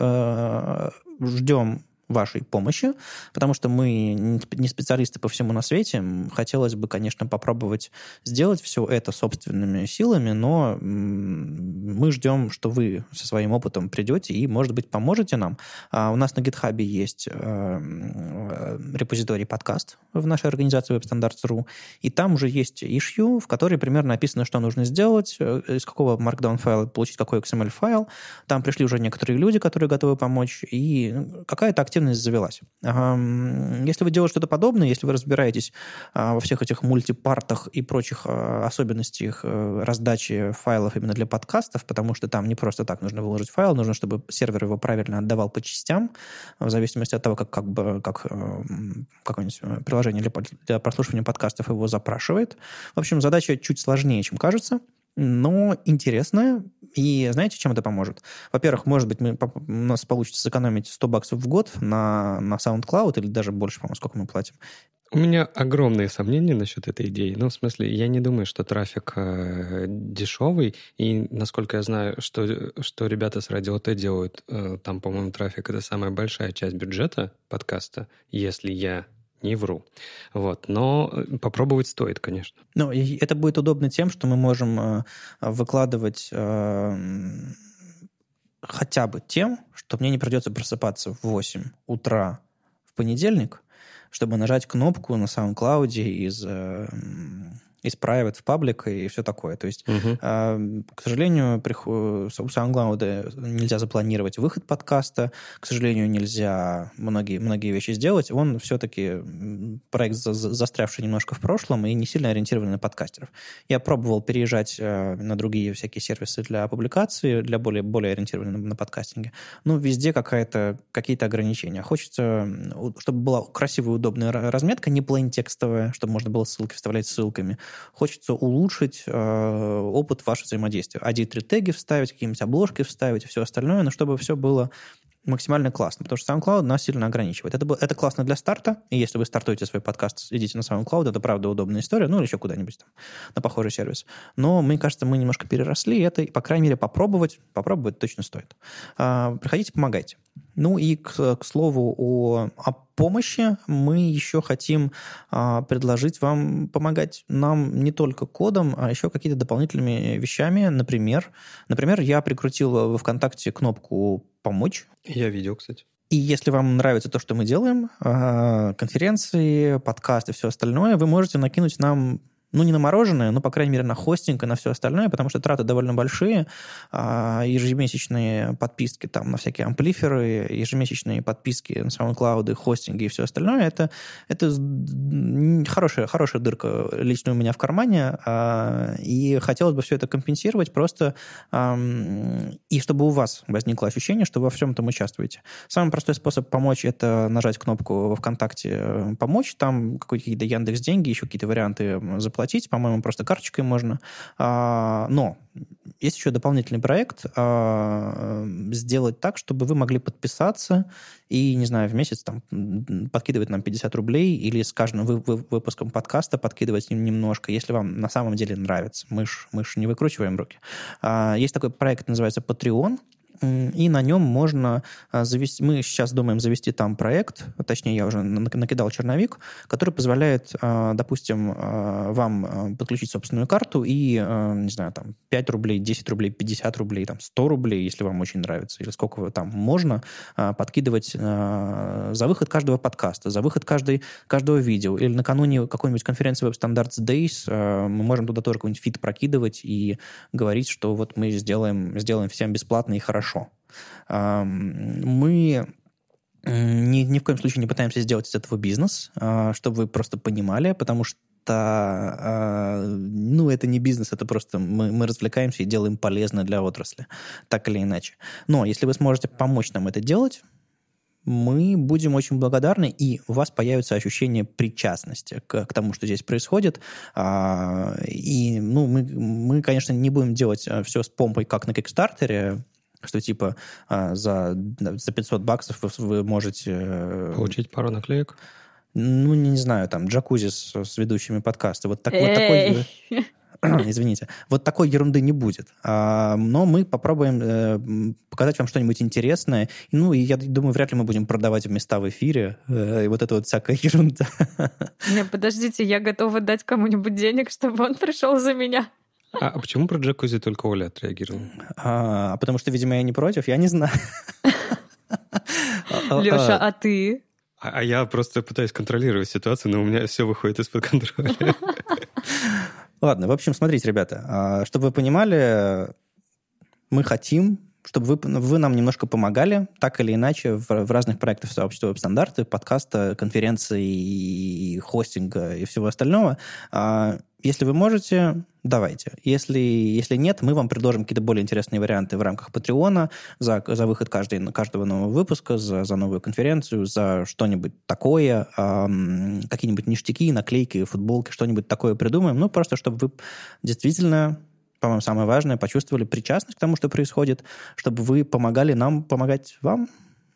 ждем вашей помощи, потому что мы не специалисты по всему на свете. Хотелось бы, конечно, попробовать сделать все это собственными силами, но мы ждем, что вы со своим опытом придете и, может быть, поможете нам. А у нас на GitHub есть э, репозиторий подкаст в нашей организации WebStandards.ru, и там уже есть issue, в которой примерно написано, что нужно сделать, э, из какого Markdown файла получить какой XML файл. Там пришли уже некоторые люди, которые готовы помочь, и ну, какая-то активность активность завелась. Если вы делаете что-то подобное, если вы разбираетесь а, во всех этих мультипартах и прочих а, особенностях э, раздачи файлов именно для подкастов, потому что там не просто так нужно выложить файл, нужно, чтобы сервер его правильно отдавал по частям, в зависимости от того, как, как, бы, как какое-нибудь э, приложение для, для прослушивания подкастов его запрашивает. В общем, задача чуть сложнее, чем кажется но интересная. И знаете, чем это поможет? Во-первых, может быть, мы, у нас получится сэкономить 100 баксов в год на, на SoundCloud или даже больше, по-моему, сколько мы платим. У меня огромные сомнения насчет этой идеи. Ну, в смысле, я не думаю, что трафик э, дешевый. И, насколько я знаю, что, что ребята с Радио Т делают, э, там, по-моему, трафик — это самая большая часть бюджета подкаста, если я не вру. Вот. Но э, попробовать стоит, конечно. Ну, это будет удобно тем, что мы можем э, выкладывать э, хотя бы тем, что мне не придется просыпаться в 8 утра в понедельник, чтобы нажать кнопку на SoundCloud из из private в public и все такое. То есть, угу. э, к сожалению, у SoundCloud нельзя запланировать выход подкаста, к сожалению, нельзя многие, многие вещи сделать. Он все-таки проект, за, застрявший немножко в прошлом и не сильно ориентированный на подкастеров. Я пробовал переезжать э, на другие всякие сервисы для публикации, для более, более ориентированных на, подкастинге. Но везде какая-то, какие-то ограничения. Хочется, чтобы была красивая, удобная разметка, не плейн-текстовая, чтобы можно было ссылки вставлять ссылками хочется улучшить э, опыт вашего взаимодействия. Один-три теги вставить, какие-нибудь обложки вставить все остальное, но чтобы все было максимально классно, потому что SoundCloud нас сильно ограничивает. Это, это классно для старта, и если вы стартуете свой подкаст, идите на SoundCloud, это правда удобная история, ну или еще куда-нибудь там, на похожий сервис. Но, мне кажется, мы немножко переросли, и это, по крайней мере, попробовать, попробовать точно стоит. А, приходите, помогайте. Ну и, к, к слову о, о помощи, мы еще хотим а, предложить вам помогать нам не только кодом, а еще какие-то дополнительными вещами. Например, например, я прикрутил во ВКонтакте кнопку «Помочь». Я видел, кстати. И если вам нравится то, что мы делаем, а, конференции, подкасты, все остальное, вы можете накинуть нам ну, не на мороженое, но, по крайней мере, на хостинг и на все остальное, потому что траты довольно большие. А, ежемесячные подписки там на всякие амплиферы, ежемесячные подписки на SoundCloud, хостинги и все остальное, это, это хорошая, хорошая дырка лично у меня в кармане, а, и хотелось бы все это компенсировать просто, и чтобы у вас возникло ощущение, что вы во всем этом участвуете. Самый простой способ помочь – это нажать кнопку во ВКонтакте «Помочь», там какие-то Яндекс деньги, еще какие-то варианты заплатить платить, по-моему, просто карточкой можно. А, но есть еще дополнительный проект а, сделать так, чтобы вы могли подписаться и, не знаю, в месяц там подкидывать нам 50 рублей или с каждым вы, вы, выпуском подкаста подкидывать немножко, если вам на самом деле нравится. Мы ж, мы ж не выкручиваем руки. А, есть такой проект, называется Patreon и на нем можно а, завести... Мы сейчас думаем завести там проект, точнее, я уже накидал черновик, который позволяет, а, допустим, а, вам подключить собственную карту и, не знаю, там, 5 рублей, 10 рублей, 50 рублей, там, 100 рублей, если вам очень нравится, или сколько там можно подкидывать за выход каждого подкаста, за выход каждой, каждого видео, или накануне какой-нибудь конференции Web Standards Days мы можем туда тоже какой-нибудь фит прокидывать и говорить, что вот мы сделаем, сделаем всем бесплатно и хорошо хорошо. Мы ни, ни в коем случае не пытаемся сделать из этого бизнес, а, чтобы вы просто понимали, потому что а, ну, это не бизнес, это просто мы, мы развлекаемся и делаем полезно для отрасли, так или иначе. Но если вы сможете помочь нам это делать, мы будем очень благодарны, и у вас появится ощущение причастности к, к тому, что здесь происходит. А, и, ну, мы, мы, конечно, не будем делать все с помпой, как на Кикстартере, что типа а, за, за 500 баксов вы, вы можете... э, Получить пару наклеек. Ну, не, не знаю, там, джакузи с, с ведущими подкаста. Вот, так, вот такой... Извините. Вот такой ерунды не будет. А, но мы попробуем э, показать вам что-нибудь интересное. Ну, и я думаю, вряд ли мы будем продавать места в эфире. э, и вот это вот всякая ерунда. Не, подождите, я готова дать кому-нибудь денег, чтобы он пришел за меня. А, а почему про джакузи только Оля отреагировала? А, потому что, видимо, я не против, я не знаю. А, Леша, а, а ты? А, а я просто пытаюсь контролировать ситуацию, но у меня все выходит из-под контроля. Ладно, в общем, смотрите, ребята, а, чтобы вы понимали, мы хотим, чтобы вы, вы нам немножко помогали, так или иначе, в, в разных проектах сообщества веб-стандарты, подкаста, конференции, и хостинга и всего остального. А, Если вы можете, давайте. Если, если нет, мы вам предложим какие-то более интересные варианты в рамках Патреона за, за выход каждый, каждого нового выпуска, за, за новую конференцию, за что-нибудь такое, ам, какие-нибудь ништяки, наклейки, футболки, что-нибудь такое придумаем. Ну, просто чтобы вы действительно по-моему, самое важное, почувствовали причастность к тому, что происходит, чтобы вы помогали нам помогать вам.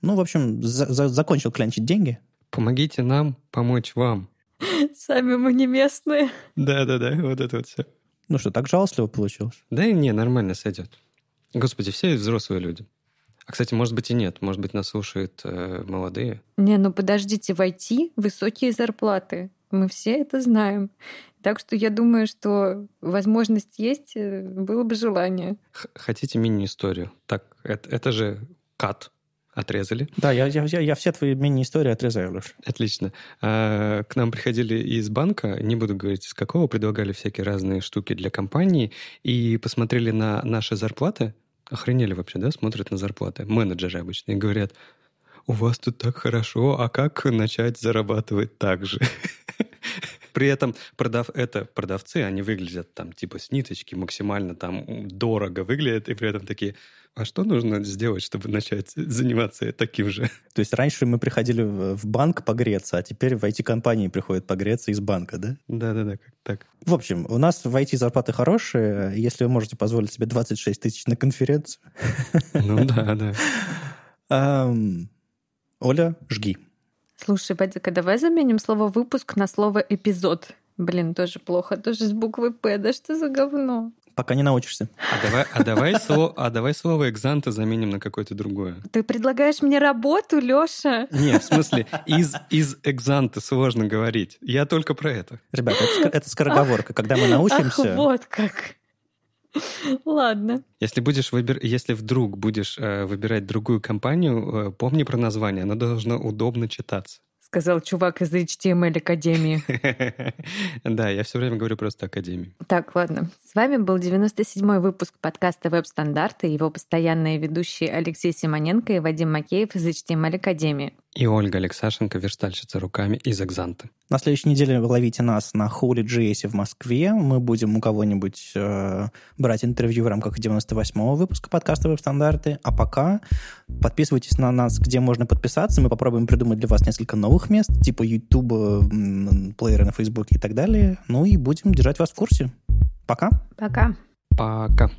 Ну, в общем, за- за- закончил клянчить деньги. Помогите нам помочь вам. Сами мы не местные. Да-да-да, вот это вот все. Ну что, так жалостливо получилось? Да и не, нормально сойдет. Господи, все взрослые люди. А, кстати, может быть и нет. Может быть, нас слушают э, молодые. Не, ну подождите, войти высокие зарплаты. Мы все это знаем. Так что я думаю, что возможность есть, э, было бы желание. Х- хотите мини-историю? Так, это, это же кат. Отрезали. Да, я, я, я, все твои мини-истории отрезаю, Леш. Отлично. А, К нам приходили из банка, не буду говорить из какого, предлагали всякие разные штуки для компании и посмотрели на наши зарплаты. Охренели вообще, да? Смотрят на зарплаты. Менеджеры обычно и говорят, у вас тут так хорошо, а как начать зарабатывать так же? При этом продав это продавцы, они выглядят там типа с ниточки максимально там дорого выглядят, и при этом такие, а что нужно сделать, чтобы начать заниматься таким же? То есть раньше мы приходили в, банк погреться, а теперь в IT-компании приходят погреться из банка, да? Да-да-да, как так. В общем, у нас в IT зарплаты хорошие. Если вы можете позволить себе 26 тысяч на конференцию. Ну да, да. Оля, жги. Слушай, Вадика, давай заменим слово «выпуск» на слово «эпизод». Блин, тоже плохо, тоже с буквы «П». Да что за говно? Пока не научишься. А давай, а давай, слово, а давай слово «экзанта» заменим на какое-то другое. Ты предлагаешь мне работу, Лёша? Не, в смысле, из, из «экзанта» сложно говорить. Я только про это. Ребята, это, это скороговорка. Когда мы Ах, научимся... вот как. Ладно. Если будешь выбир... если вдруг будешь э, выбирать другую компанию, э, помни про название, оно должно удобно читаться. Сказал чувак из HTML Академии. Да, я все время говорю просто академии. Так, ладно. С вами был 97-й выпуск подкаста «Веб-стандарты», его постоянные ведущие Алексей Симоненко и Вадим Макеев из HTML Академии. И Ольга Алексашенко, верстальщица руками из «Экзанта». На следующей неделе вы ловите нас на Holy JS в Москве. Мы будем у кого-нибудь э, брать интервью в рамках 98-го выпуска подкаста «Веб-стандарты». А пока подписывайтесь на нас, где можно подписаться. Мы попробуем придумать для вас несколько новых мест, типа YouTube, плеера на Facebook и так далее. Ну и будем держать вас в курсе. Пока. Пока. Пока.